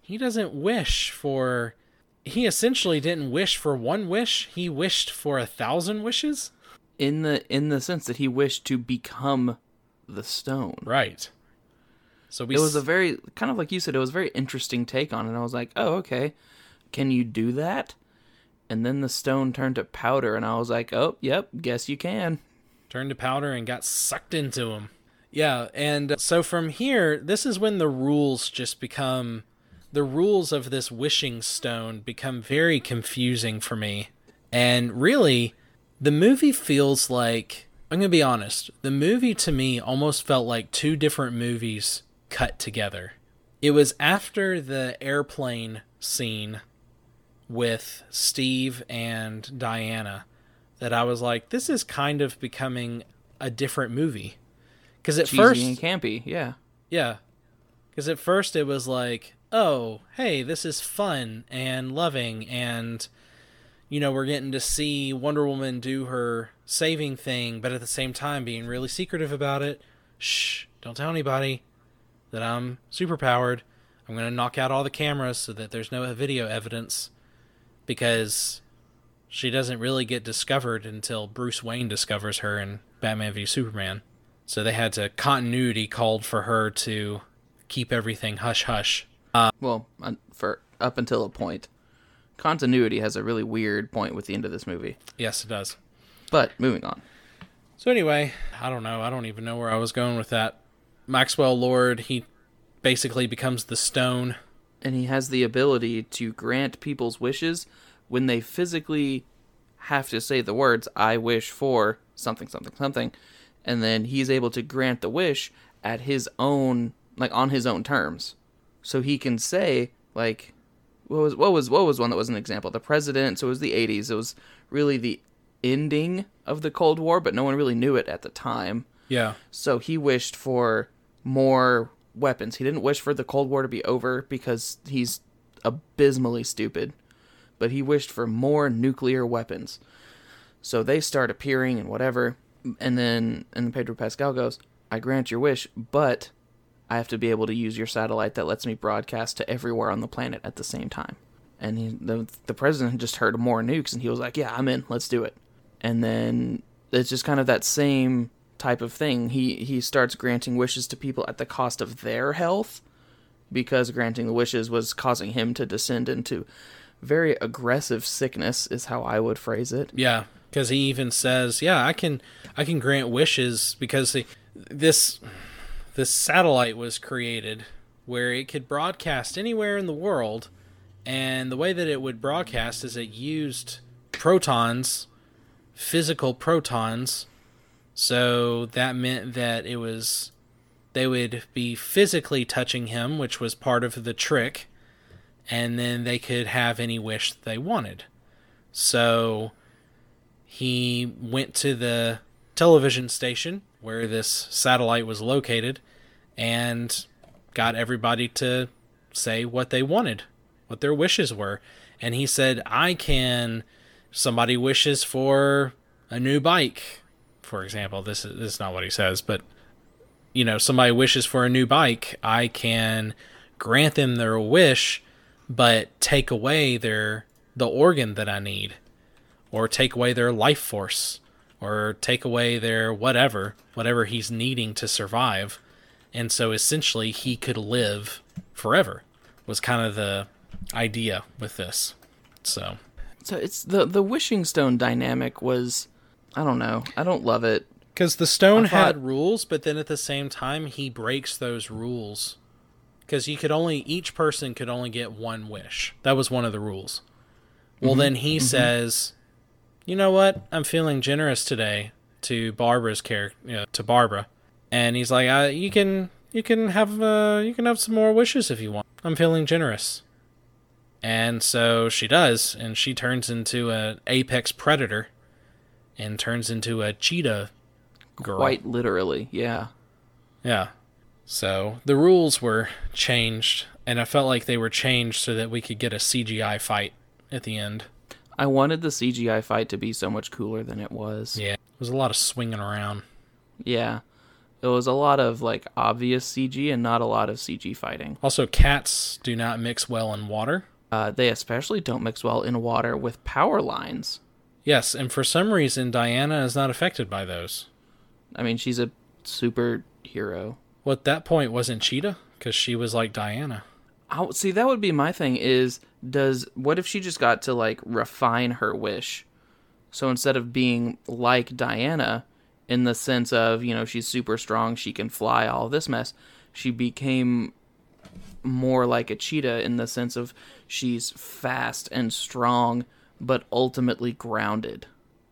He doesn't wish for. He essentially didn't wish for one wish. He wished for a thousand wishes. in the in the sense that he wished to become the stone. Right. So we It was a very kind of like you said. It was a very interesting take on it. And I was like, oh, okay, can you do that? And then the stone turned to powder, and I was like, oh, yep, guess you can. Turned to powder and got sucked into him. Yeah, and uh, so from here, this is when the rules just become the rules of this wishing stone become very confusing for me. And really, the movie feels like I'm going to be honest, the movie to me almost felt like two different movies cut together. It was after the airplane scene with Steve and Diana that I was like, this is kind of becoming a different movie. Because at Cheesy first, and campy, yeah. yeah. Because at first it was like, oh, hey, this is fun and loving, and, you know, we're getting to see Wonder Woman do her saving thing, but at the same time being really secretive about it. Shh, don't tell anybody that I'm super powered. I'm going to knock out all the cameras so that there's no video evidence because she doesn't really get discovered until Bruce Wayne discovers her in Batman v Superman. So they had to continuity called for her to keep everything hush hush. Uh, well, for up until a point, continuity has a really weird point with the end of this movie. Yes, it does. But moving on. So anyway, I don't know. I don't even know where I was going with that. Maxwell Lord, he basically becomes the stone. and he has the ability to grant people's wishes when they physically have to say the words i wish for something something something and then he's able to grant the wish at his own like on his own terms. So he can say like what was what was what was one that was an example? The president so it was the 80s it was really the ending of the cold war but no one really knew it at the time. Yeah. so he wished for more weapons. He didn't wish for the Cold War to be over because he's abysmally stupid, but he wished for more nuclear weapons. So they start appearing and whatever, and then and Pedro Pascal goes, "I grant your wish, but I have to be able to use your satellite that lets me broadcast to everywhere on the planet at the same time." And he, the the president just heard more nukes, and he was like, "Yeah, I'm in. Let's do it." And then it's just kind of that same type of thing. He he starts granting wishes to people at the cost of their health because granting the wishes was causing him to descend into very aggressive sickness is how I would phrase it. Yeah, because he even says, "Yeah, I can, I can grant wishes because the, this, this satellite was created where it could broadcast anywhere in the world, and the way that it would broadcast is it used protons, physical protons, so that meant that it was, they would be physically touching him, which was part of the trick." And then they could have any wish they wanted. So he went to the television station where this satellite was located and got everybody to say what they wanted, what their wishes were. And he said, I can. Somebody wishes for a new bike, for example. This is, this is not what he says, but you know, somebody wishes for a new bike. I can grant them their wish, but take away their the organ that I need or take away their life force or take away their whatever whatever he's needing to survive and so essentially he could live forever was kind of the idea with this so So it's the the wishing stone dynamic was I don't know. I don't love it. because the stone thought- had rules but then at the same time he breaks those rules because you could only each person could only get one wish. That was one of the rules. Well then he says you know what? I'm feeling generous today to barbara's character you know, to barbara. And he's like uh, you can you can have uh, you can have some more wishes if you want. I'm feeling generous. And so she does and she turns into an apex predator and turns into a cheetah girl. Quite literally, yeah. yeah. So the rules were changed, and I felt like they were changed so that we could get a CGI fight at the end. I wanted the CGI fight to be so much cooler than it was. Yeah. There was a lot of swinging around. Yeah. It was a lot of like obvious CG and not a lot of CG fighting. Also, cats do not mix well in water. Uh, they especially don't mix well in water with power lines. Yes, and for some reason, Diana is not affected by those. I mean, she's a superhero. Well, at that point, wasn't Cheetah? Because she was like Diana. I, see, that would be my thing. Is does what if she just got to like refine her wish? So instead of being like Diana, in the sense of you know she's super strong, she can fly, all this mess, she became more like a cheetah in the sense of she's fast and strong, but ultimately grounded.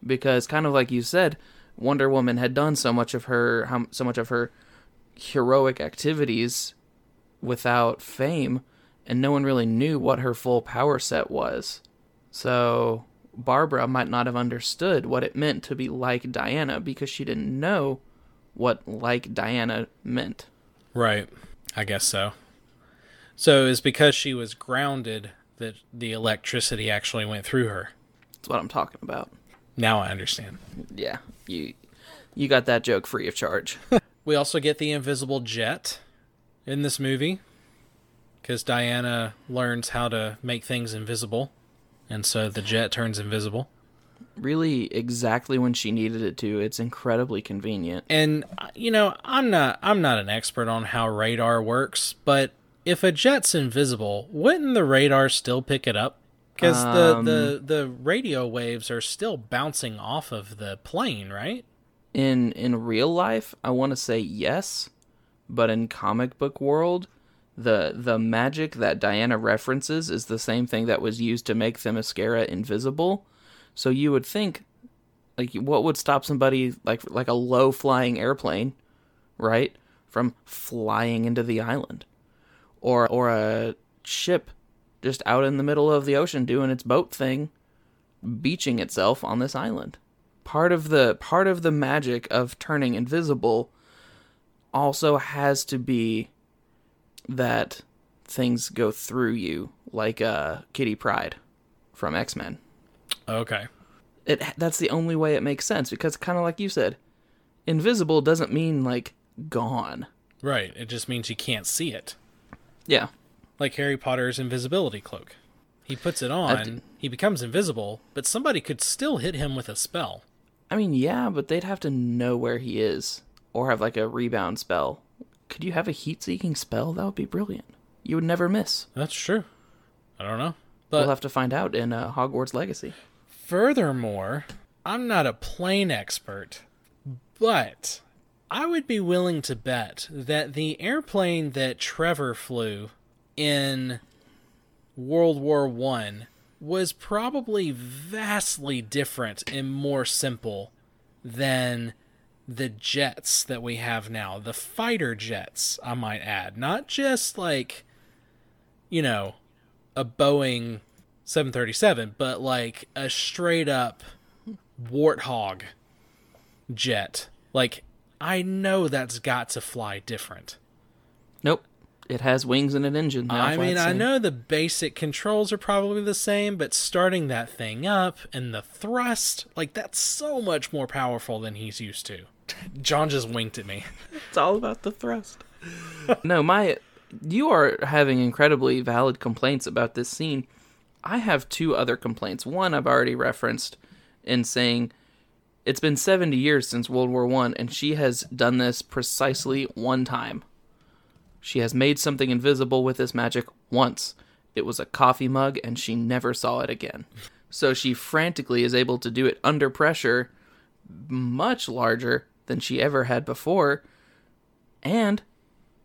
Because kind of like you said, Wonder Woman had done so much of her how, so much of her heroic activities without fame, and no one really knew what her full power set was. So Barbara might not have understood what it meant to be like Diana because she didn't know what like Diana meant. Right. I guess so. So it's because she was grounded that the electricity actually went through her. That's what I'm talking about. Now I understand. Yeah, you you got that joke free of charge. We also get the invisible jet in this movie because Diana learns how to make things invisible, and so the jet turns invisible. really exactly when she needed it to. It's incredibly convenient. And you know, I'm not I'm not an expert on how radar works, but if a jet's invisible, wouldn't the radar still pick it up? Because Um, the, the the radio waves are still bouncing off of the plane, right? In in real life, I want to say yes, but in comic book world, the the magic that Diana references is the same thing that was used to make Themyscira invisible. So you would think like what would stop somebody like like a low flying airplane, right, from flying into the island? Or or a ship just out in the middle of the ocean doing its boat thing, beaching itself on this island. Part of the part of the magic of turning invisible also has to be that things go through you like uh Kitty Pryde from X-Men. Okay. It that's the only way it makes sense because kind of like you said, invisible doesn't mean like gone. Right. It just means you can't see it. Yeah. Like Harry Potter's invisibility cloak. He puts it on, d- he becomes invisible, but somebody could still hit him with a spell. I mean, yeah, but they'd have to know where he is or have like a rebound spell. Could you have a heat-seeking spell? That would be brilliant. You would never miss. That's true. I don't know. But we'll have to find out in uh, Hogwarts Legacy. Furthermore, I'm not a plane expert, but I would be willing to bet that the airplane that Trevor flew in World War One was probably vastly different and more simple than the jets that we have now. The fighter jets, I might add. Not just like, you know, a Boeing 737, but like a straight up warthog jet. Like, I know that's got to fly different. Nope. It has wings and an engine. They all I mean, I know the basic controls are probably the same, but starting that thing up and the thrust, like, that's so much more powerful than he's used to. John just winked at me. It's all about the thrust. no, my you are having incredibly valid complaints about this scene. I have two other complaints. One I've already referenced in saying it's been 70 years since World War 1 and she has done this precisely one time. She has made something invisible with this magic once. It was a coffee mug and she never saw it again. So she frantically is able to do it under pressure much larger than she ever had before and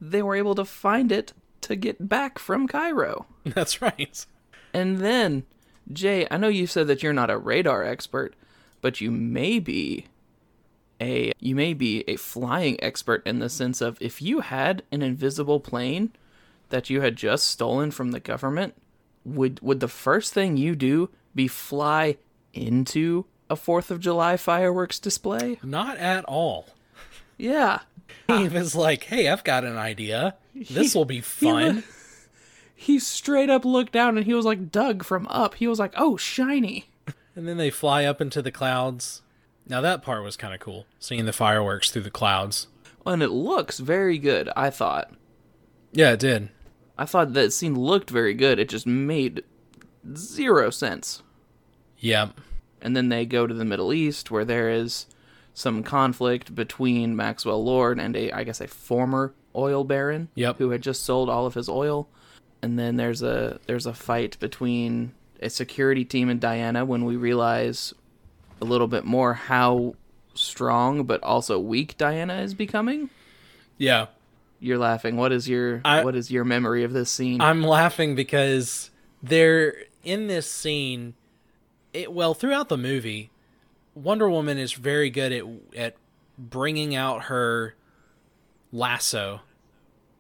they were able to find it to get back from Cairo. That's right. And then, Jay, I know you said that you're not a radar expert, but you may be a you may be a flying expert in the sense of if you had an invisible plane that you had just stolen from the government, would would the first thing you do be fly into a 4th of July fireworks display? Not at all. Yeah. He was like, hey, I've got an idea. This will be fun. He straight up looked down and he was like Dug from Up. He was like, "Oh, shiny." And then they fly up into the clouds. Now that part was kind of cool, seeing the fireworks through the clouds. And it looks very good, I thought. Yeah, it did. I thought that scene looked very good. It just made zero sense. Yep. And then they go to the Middle East where there is some conflict between Maxwell Lord and a I guess a former oil baron Yep. who had just sold all of his oil. And then there's a there's a fight between a security team and Diana when we realize a little bit more how strong but also weak Diana is becoming. Yeah. You're laughing. What is your I- what is your memory of this scene? I'm laughing because they're in this scene. It well throughout the movie, Wonder Woman is very good at at bringing out her lasso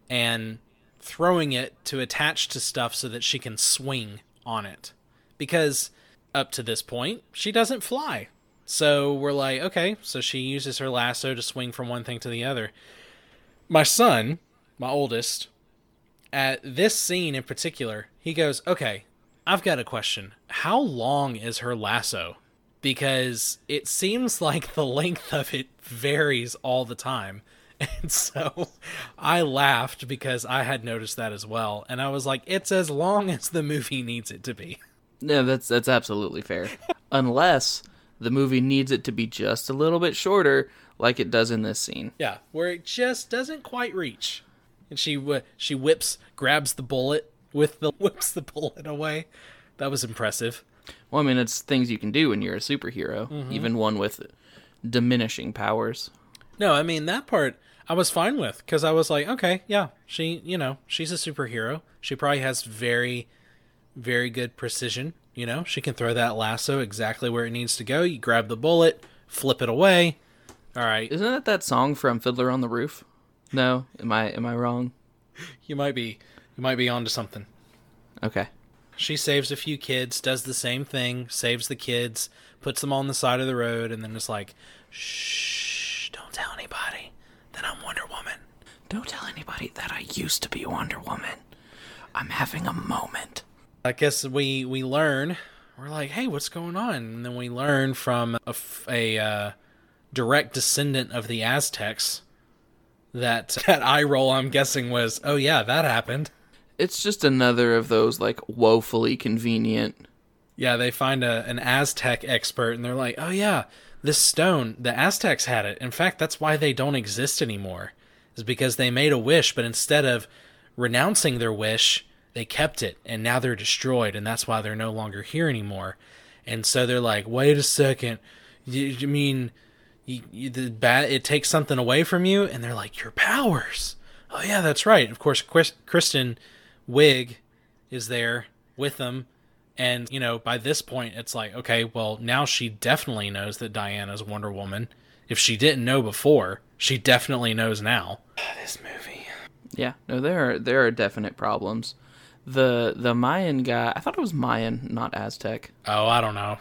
and throwing it to attach to stuff so that she can swing on it. Because up to this point, she doesn't fly. So we're like, okay, so she uses her lasso to swing from one thing to the other. My son, my oldest, at this scene in particular, he goes, "Okay, I've got a question. How long is her lasso? Because it seems like the length of it varies all the time." And so I laughed because I had noticed that as well, and I was like, "It's as long as the movie needs it to be." No, that's that's absolutely fair. Unless the movie needs it to be just a little bit shorter, like it does in this scene. Yeah, where it just doesn't quite reach. And she wh- she whips, grabs the bullet with the whips the bullet away. That was impressive. Well, I mean, it's things you can do when you're a superhero, mm-hmm. even one with diminishing powers. No, I mean that part I was fine with because I was like, okay, yeah, she, you know, she's a superhero. She probably has very, very good precision. You know, she can throw that lasso exactly where it needs to go. You grab the bullet, flip it away. All right, Isn't that that song from Fiddler on the Roof? No, am I am I wrong? you might be, you might be onto something. Okay. She saves a few kids, does the same thing, saves the kids, puts them on the side of the road, and then it's like, shh, don't tell anybody that I'm Wonder Woman. Don't tell anybody that I used to be Wonder Woman. I'm having a moment. I guess we we learn. We're like, hey, what's going on? And then we learn from a uh, direct descendant of the Aztecs that that eye roll. I'm guessing was, oh yeah, that happened. It's just another of those like woefully convenient. Yeah, they find a an Aztec expert, and they're like, oh yeah, this stone, the Aztecs had it. In fact, that's why they don't exist anymore. Is because they made a wish, but instead of renouncing their wish, they kept it, and now they're destroyed, and that's why they're no longer here anymore. And so they're like, wait a second, you, you mean you, you, the bat? It takes something away from you, and they're like, your powers. Oh yeah, that's right. Of course, Chris, Kristen Wiig is there with them. And, you know, by this point, it's like, okay, well, now she definitely knows that Diana's Wonder Woman. If she didn't know before, she definitely knows now. This movie. Yeah, no, there are there are definite problems. The the Mayan guy, I thought it was Mayan, not Aztec. Oh, I don't know.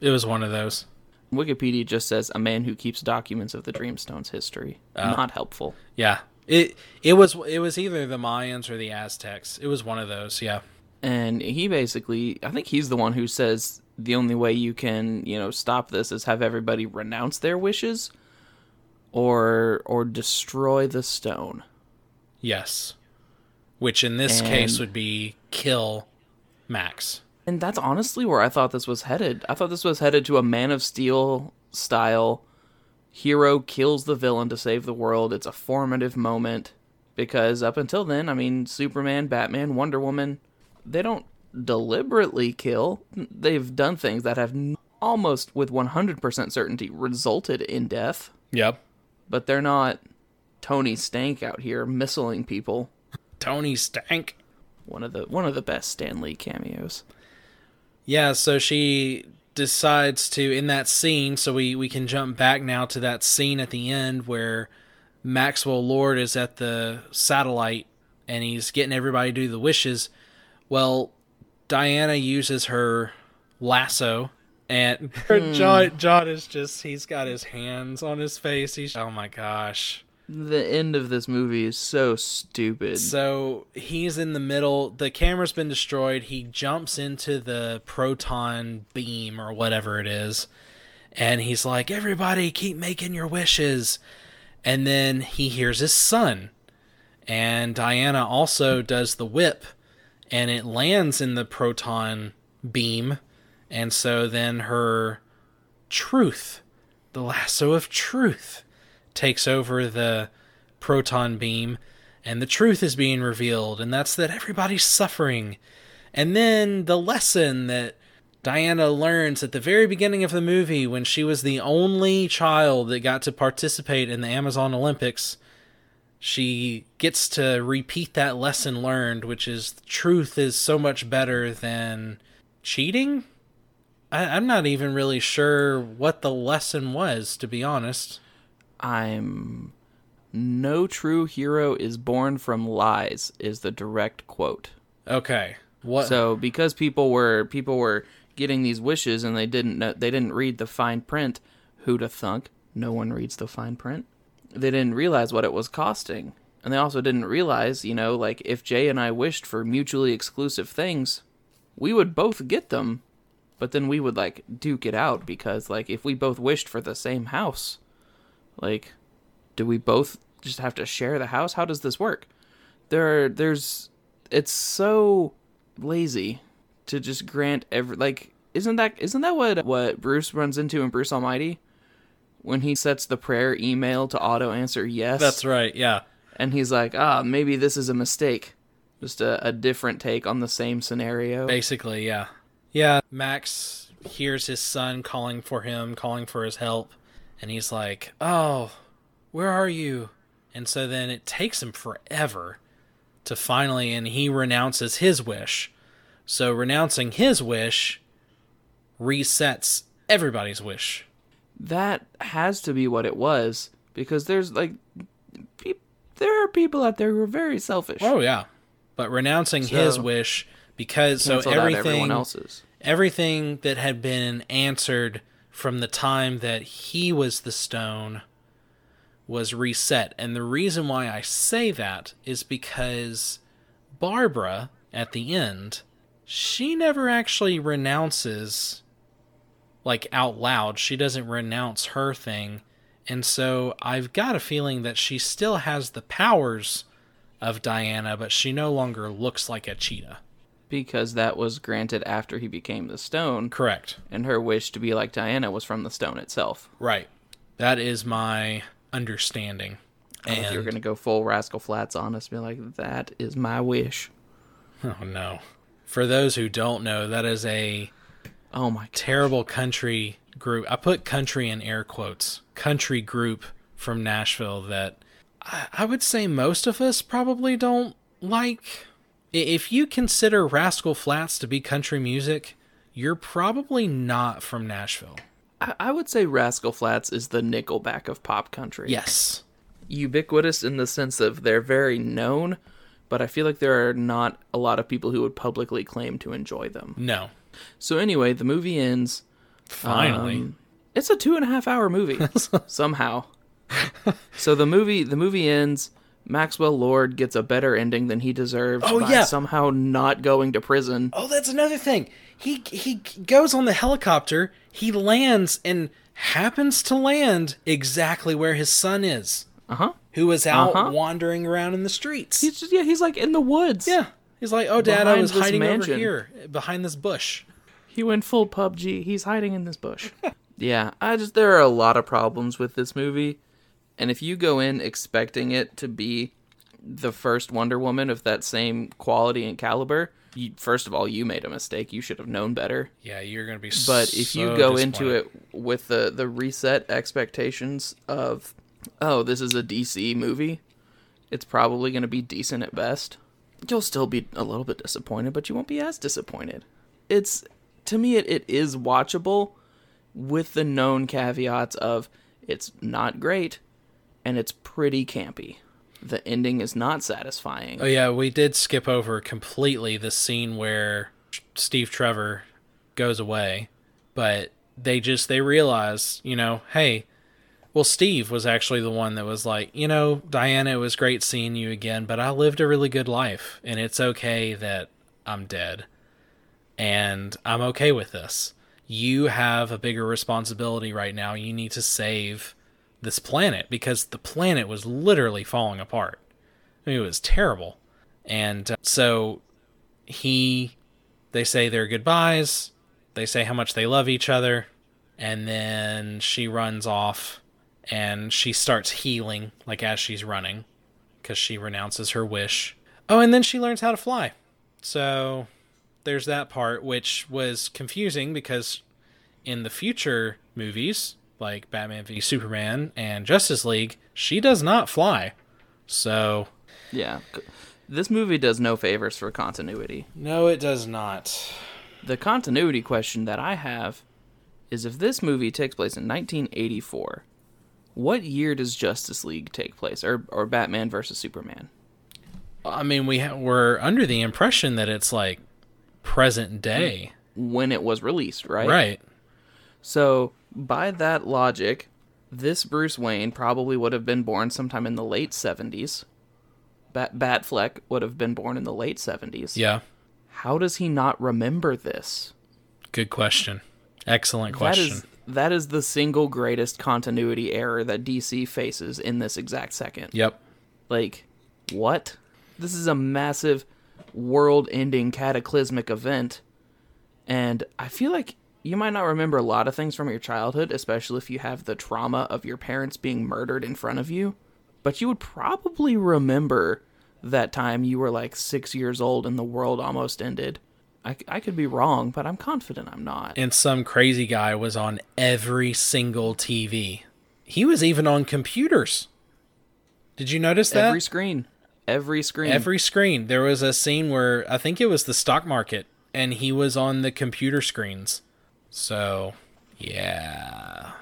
It was one of those. Wikipedia just says a man who keeps documents of the Dreamstone's history. Oh. Not helpful. Yeah. It it was it was either the Mayans or the Aztecs. It was one of those, yeah. And he basically, I think he's the one who says the only way you can, you know, stop this is have everybody renounce their wishes or or destroy the stone. Yes. Which in this case would be kill Max. And that's honestly where I thought this was headed. I thought this was headed to a Man of Steel style hero kills the villain to save the world. It's a formative moment because up until then, I mean, Superman, Batman, Wonder Woman, they don't deliberately kill. They've done things that have almost with 100% certainty resulted in death, Yep. but they're not Tony Stank out here missiling people. Tony Stank. One of the one of the best Stan Lee cameos. Yeah, so she decides to in that scene, so we we can jump back now to that scene at the end where Maxwell Lord is at the satellite and he's getting everybody to do the wishes. Well, Diana uses her lasso and John hmm. John is just he's got his hands on his face. He's oh my gosh. The end of this movie is so stupid. So he's in the middle. The camera's been destroyed. He jumps into the proton beam or whatever it is. And he's like, Everybody, keep making your wishes. And then he hears his son. And Diana also does the whip. And it lands in the proton beam. And so then her truth the lasso of truth takes over the proton beam and the truth is being revealed and that's that everybody's suffering and then the lesson that Diana learns at the very beginning of the movie when she was the only child that got to participate in the Amazon Olympics she gets to repeat that lesson learned which is truth is so much better than cheating I, I'm not even really sure what the lesson was, to be honest. I'm no true hero is born from lies is the direct quote. Okay. What? So because people were people were getting these wishes and they didn't know, they didn't read the fine print, who'da thunk? No one reads the fine print. They didn't realize what it was costing. And they also didn't realize, you know, like if Jay and I wished for mutually exclusive things, we would both get them but then we would like duke it out because like if we both wished for the same house like do we both just have to share the house how does this work there are, there's it's so lazy to just grant every like isn't that isn't that what what Bruce runs into in Bruce Almighty when he sets the prayer email to auto answer yes That's right. Yeah. and he's like ah maybe this is a mistake just a, a different take on the same scenario Basically, yeah. Yeah. Max hears his son calling for him, calling for his help, and he's like, "Oh, where are you?" And so then it takes him forever to finally, and he renounces his wish. So renouncing his wish resets everybody's wish. that has to be what it was because there's like pe- there are people out there who are very selfish Oh yeah, but renouncing his wish because so everything everything that had been answered from the time that he was the stone was reset. And the reason why I say that is because Barbara, at the end, she never actually renounces, like out loud. She doesn't renounce her thing. And so I've got a feeling that she still has the powers of Diana, but she no longer looks like a cheetah. Because that was granted after he became the stone Correct. and her wish to be like Diana was from the stone itself Right. That is my understanding. and if you're gonna go full Rascal Flatts on us be like that is my wish oh no. For those who don't know, that is a oh my god terrible country group. I put country in air quotes. Country group from Nashville that I, I would say most of us probably don't like. If you consider Rascal Flatts to be country music, you're probably not from Nashville. I-, I would say Rascal Flatts is the nickelback of pop country Yes. ubiquitous in the sense of they're very known but i feel like there are not a lot of people who would publicly claim to enjoy them No. so anyway the movie ends Finally. Um, it's a two and a half hour movie somehow. so the movie the movie ends. Maxwell Lord gets a better ending than he deserves Oh, by yeah. somehow not going to prison. Oh, that's another thing. He he goes on the helicopter, he lands and happens to land exactly where his son is, Uh huh. who was out Uh-huh. wandering around in the streets. He's just yeah. He's like in the woods. yeah. He's like, "Oh, dad, I was hiding mansion." over here behind this bush." He went full PUBG. He's hiding in this bush. yeah, I just there are a lot of problems with this movie, and if you go in expecting it to be the first Wonder Woman of that same quality and caliber, you, first of all, you made a mistake. You should have known better. Yeah, you're going to be But if you go into it with the the reset expectations of, oh, this is a DC movie, it's probably going to be decent at best. You'll still be a little bit disappointed, but you won't be as disappointed. It's to me, it, it is watchable, with the known caveats of it's not great, and it's pretty campy. The ending is not satisfying. Oh yeah, we did skip over completely the scene where Steve Trevor goes away, but they just they realize, you know, hey, well Steve was actually the one that was like, you know, Diana, it was great seeing you again, but I lived a really good life and it's okay that I'm dead. And I'm okay with this. You have a bigger responsibility right now. You need to save this planet because the planet was literally falling apart. I mean, it was terrible. And uh, so he, they say their goodbyes. They say how much they love each other. and then she runs off and she starts healing like as she's running because she renounces her wish. Oh, and then she learns how to fly. So there's that part, which was confusing because in the future movies, like Batman v Superman and Justice League, she does not fly. So, Yeah. This movie does no favors for continuity. no, it does not. The continuity question that I have is if this movie takes place in 1984, what year does Justice League take place or or Batman versus Superman? I mean, we ha- we're under the impression that it's like present day, When it was released, right? right? So, by that logic, this Bruce Wayne probably would have been born sometime in the late 70s. Bat Batfleck would have been born in the late 70s. Yeah. How does he not remember this? Good question. Excellent question. is that is the single greatest continuity error that DC faces in this exact second. Yep. Like, what? This is a massive world ending cataclysmic event. And I feel like you might not remember a lot of things from your childhood, especially if you have the trauma of your parents being murdered in front of you. But you would probably remember that time you were like six years old and the world almost ended. I, I could be wrong, but I'm confident I'm not. And some crazy guy was on every single TV. He was even on computers. Did you notice that? Every screen. Every screen. Every screen. There was a scene where I think it was the stock market and he was on the computer screens. So, yeah.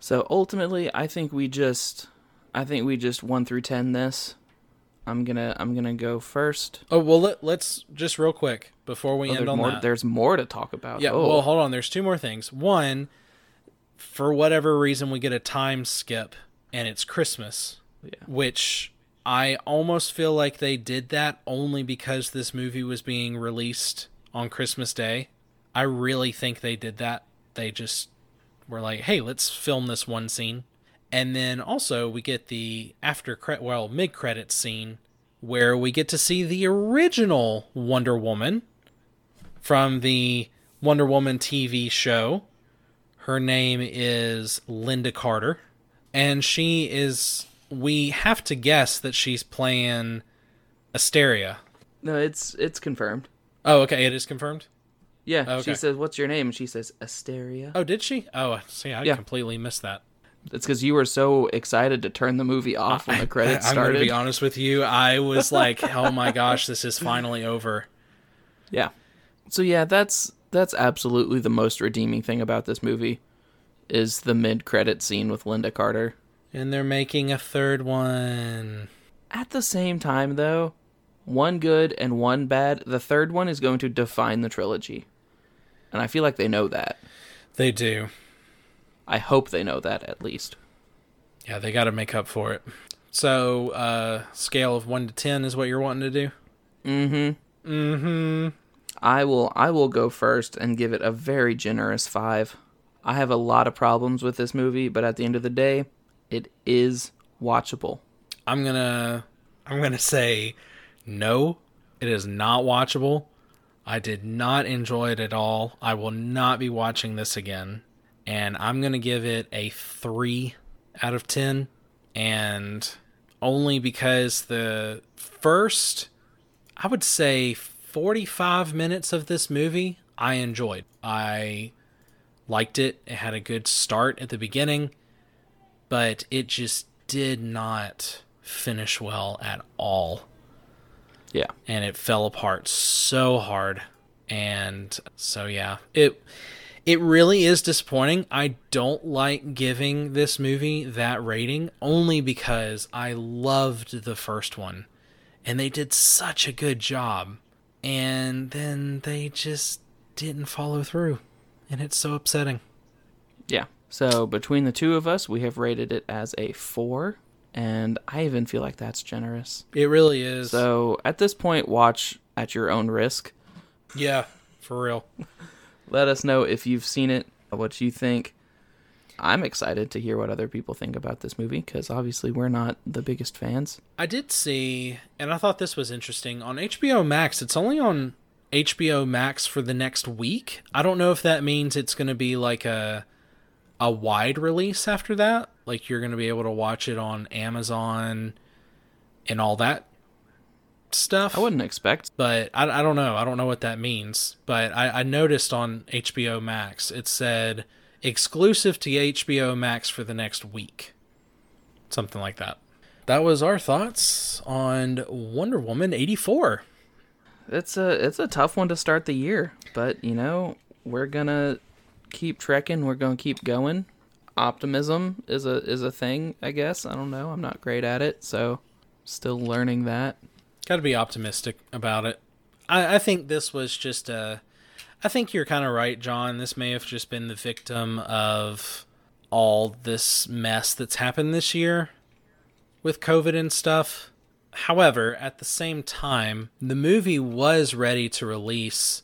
So ultimately, I think we just, I think we just one through ten this. I'm gonna, I'm gonna go first. Oh, well, let, let's just real quick before we Oh, end on more. that. There's more to talk about. Yeah, Oh. well, hold on. There's two more things. One, for whatever reason, we get a time skip and it's Christmas, Yeah. which I almost feel like they did that only because this movie was being released on Christmas Day. I really think they did that. They just were like, hey, let's film this one scene. And then also, we get the after credit, well, mid credit scene where we get to see the original Wonder Woman from the Wonder Woman TV show. Her name is Lynda Carter, and she is. We have to guess that she's playing Asteria. no, it's it's confirmed. Oh, okay, it is confirmed. Yeah, oh, Okay. she says, "What's your name?" And she says, "Asteria." Oh, did she? Oh, see, I Yeah. completely missed that. It's because you were so excited to turn the movie off when the credits I, am going to be honest with you. I was like, oh my gosh, this is finally over. Yeah. So yeah, that's that's absolutely the most redeeming thing about this movie is the mid-credit scene with Lynda Carter. And they're making a third one. At the same time, though, one good and one bad, the third one is going to define the trilogy. And I feel like they know that. They do. I hope they know that at least. Yeah, they got to make up for it. So, uh, scale of 1 to 10 is what you're wanting to do? Mm-hmm. Mm-hmm. I will I will go first and give it a very generous five. I have a lot of problems with this movie, but at the end of the day, it is watchable. I'm gonna I'm gonna say no. It is not watchable. I did not enjoy it at all. I will not be watching this again. And I'm gonna give it a three out of ten. And only because the first I would say 45 minutes of this movie I enjoyed. I liked it. It had a good start at the beginning, but it just did not finish well at all. Yeah. And it fell apart so hard. And so yeah, it it really is disappointing. I don't like giving this movie that rating only because I loved the first one and they did such a good job. And then they just didn't follow through. And it's so upsetting. Yeah. So between the two of us, we have rated it as a four, and I even feel like that's generous. It really is. So at this point, watch at your own risk. yeah, for real. Let us know if you've seen it, what you think. I'm excited to hear what other people think about this movie because obviously we're not the biggest fans. I did see, and I thought this was interesting. On HBO Max, it's only on HBO Max for the next week. I don't know if that means it's going to be like a a wide release after that. Like you're going to be able to watch it on Amazon and all that stuff. I wouldn't expect. but I, I don't know. I don't know what that means. But I, I noticed on HBO Max it said exclusive to HBO Max for the next week, something like that. That was our thoughts on Wonder Woman eighty four. It's a it's a tough one to start the year, but you know we're gonna keep trekking. We're gonna keep going. Optimism is a is a thing, I guess. I don't know. I'm not great at it, so still learning that. Got to be optimistic about it. I, I think this was just a. I think you're kind of right, John. This may have just been the victim of all this mess that's happened this year with COVID and stuff. However, at the same time, the movie was ready to release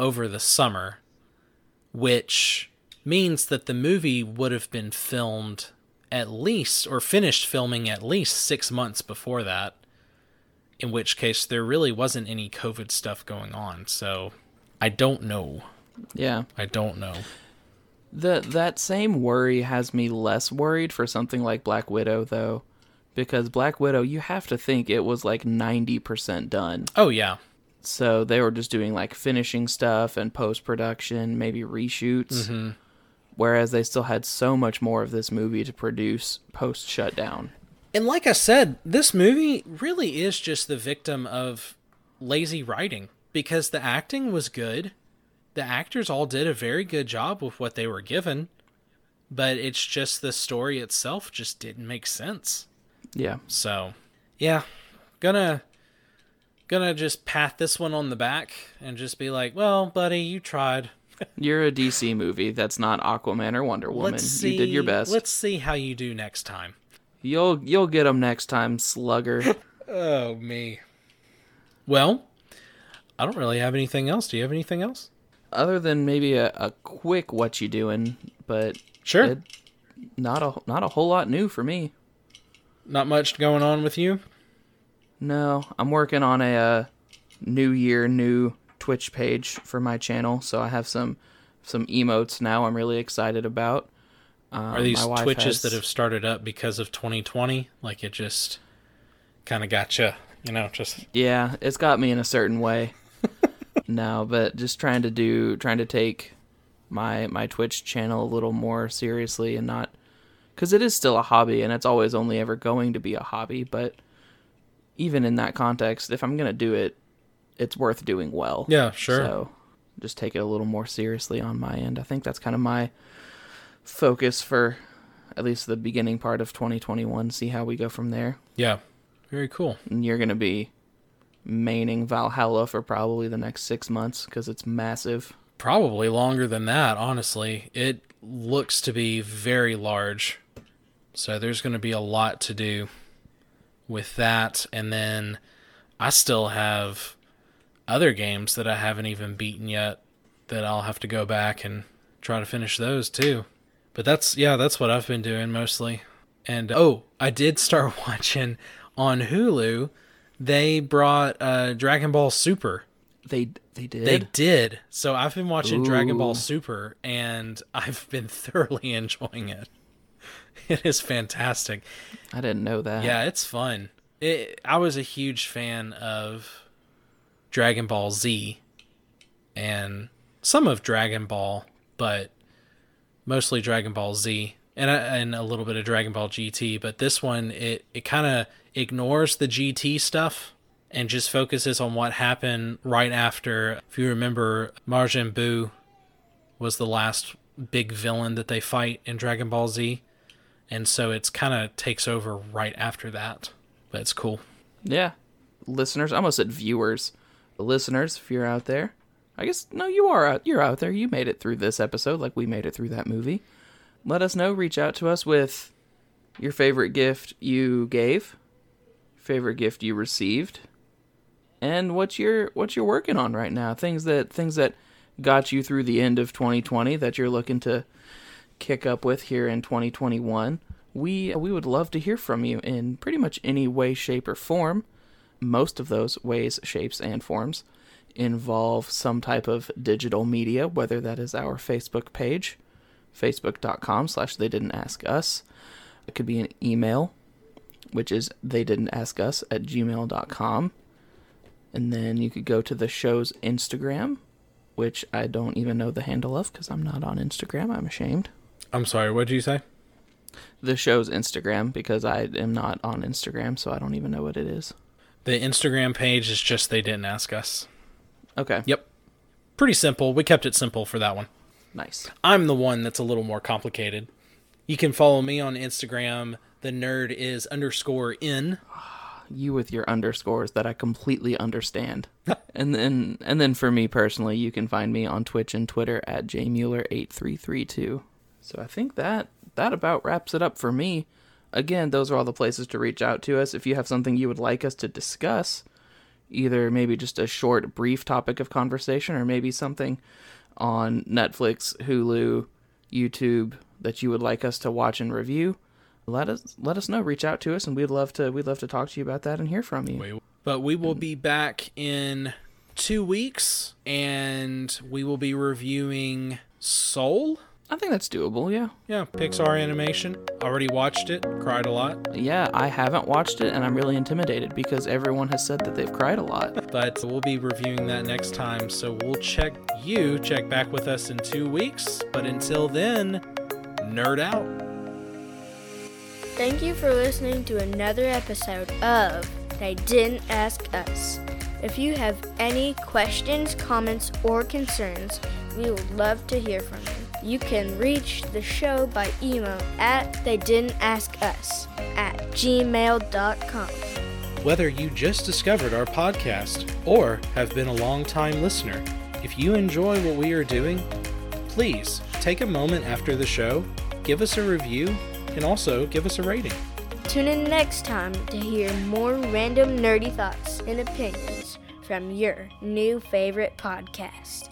over the summer, which means that the movie would have been filmed at least, or finished filming at least six months before that in which case there really wasn't any COVID stuff going on. So I don't know. Yeah. I don't know. The that same worry has me less worried for something like Black Widow though, because Black Widow you have to think it was like 90% done. Oh yeah. So they were just doing like finishing stuff and post production, maybe reshoots. Mm-hmm. Whereas they still had so much more of this movie to produce post shutdown. And like I said, this movie really is just the victim of lazy writing because the acting was good. The actors all did a very good job with what they were given, but it's just the story itself just didn't make sense. Yeah. So, yeah, gonna gonna just pat this one on the back and just be like, "Well, buddy, you tried. You're a DC movie that's not Aquaman or Wonder Woman. See. You did your best. Let's see how you do next time." You'll you'll get them next time, Slugger. Oh me. Well, I don't really have anything else. Do you have anything else? Other than maybe a, a quick what you doing, but Sure. it, not a not a whole lot new for me. Not much going on with you. No, I'm working on a uh, new year new Twitch page for my channel, so I have some some emotes now. I'm really excited about. Um, Are these twitches has- that have started up because of 2020? Like it just kind of got you, you know, just Yeah, it's got me in a certain way. no, but just trying to do trying to take my my Twitch channel a little more seriously and not cuz it is still a hobby and it's always only ever going to be a hobby, but even in that context, if I'm going to do it, it's worth doing well. yeah, sure. So, just take it a little more seriously on my end. I think that's kind of my focus for at least the beginning part of 2021, see how we go from there Yeah, very cool. and you're gonna be maining Valhalla for probably the next six months because it's massive. Probably longer than that, honestly. It looks to be very large. So there's going to be a lot to do with that. And then I still have other games that I haven't even beaten yet that I'll have to go back and try to finish those too. But that's, yeah, that's what I've been doing mostly. And oh, I did start watching on Hulu. They brought uh, Dragon Ball Super. They they did. They did. So I've been watching Dragon Ball Super and I've been thoroughly enjoying it. It is fantastic. I didn't know that. Yeah, it's fun. It, I was a huge fan of Dragon Ball Z and some of Dragon Ball, but mostly Dragon Ball Z and a, and a little bit of Dragon Ball GT. But this one, it it kind of ignores the GT stuff and just focuses on what happened right after. If you remember, Majin Buu was the last big villain that they fight in Dragon Ball Z, and so it's kind of takes over right after that. But it's cool. Yeah. Listeners, I almost said viewers. Listeners, if you're out there, I guess no, you are out. You're out there. You made it through this episode, like we made it through that movie. Let us know. Reach out to us with your favorite gift you gave, favorite gift you received, and what you're what you're working on right now. Things that things that got you through the end of 2020 that you're looking to kick up with here in 2021. We we would love to hear from you in pretty much any way, shape, or form. Most of those ways, shapes, and forms involve some type of digital media, whether that is our Facebook page, facebook.com slash they didn't ask us. It could be an email, which is they didn't ask us at gmail.com. And then you could go to the show's Instagram, which I don't even know the handle of because I'm not on Instagram. I'm ashamed. I'm sorry, what did you say? The show's Instagram because I am not on Instagram, so I don't even know what it is. The Instagram page is just they didn't ask us. Okay. Yep. Pretty simple. We kept it simple for that one. Nice. I'm the one that's a little more complicated. You can follow me on Instagram. The nerd is underscore in. you with your underscores that I completely understand. and then and then for me personally, you can find me on Twitch and Twitter at jmueller8332. So I think that that about wraps it up for me. Again, those are all the places to reach out to us if you have something you would like us to discuss, either maybe just a short brief topic of conversation or maybe something on Netflix, Hulu, YouTube that you would like us to watch and review let us let us know. Reach out to us, and we'd love to we'd love to talk to you about that and hear from you. But we will be back in two weeks, and we will be reviewing Soul. I think that's doable. Yeah. Yeah, Pixar animation. Already watched it. Cried a lot. Yeah, I haven't watched it, and I'm really intimidated because everyone has said that they've cried a lot. But we'll be reviewing that next time, so we'll check you check back with us in two weeks. But until then, nerd out. Thank you for listening to another episode of They Didn't Ask Us. If you have any questions, comments, or concerns, we would love to hear from you. You can reach the show by email at they didn't ask us at gmail.com. Whether you just discovered our podcast or have been a long time listener, if you enjoy what we are doing, please take a moment after the show, give us a review, and also give us a rating. Tune in next time to hear more random nerdy thoughts and opinions from your new favorite podcast.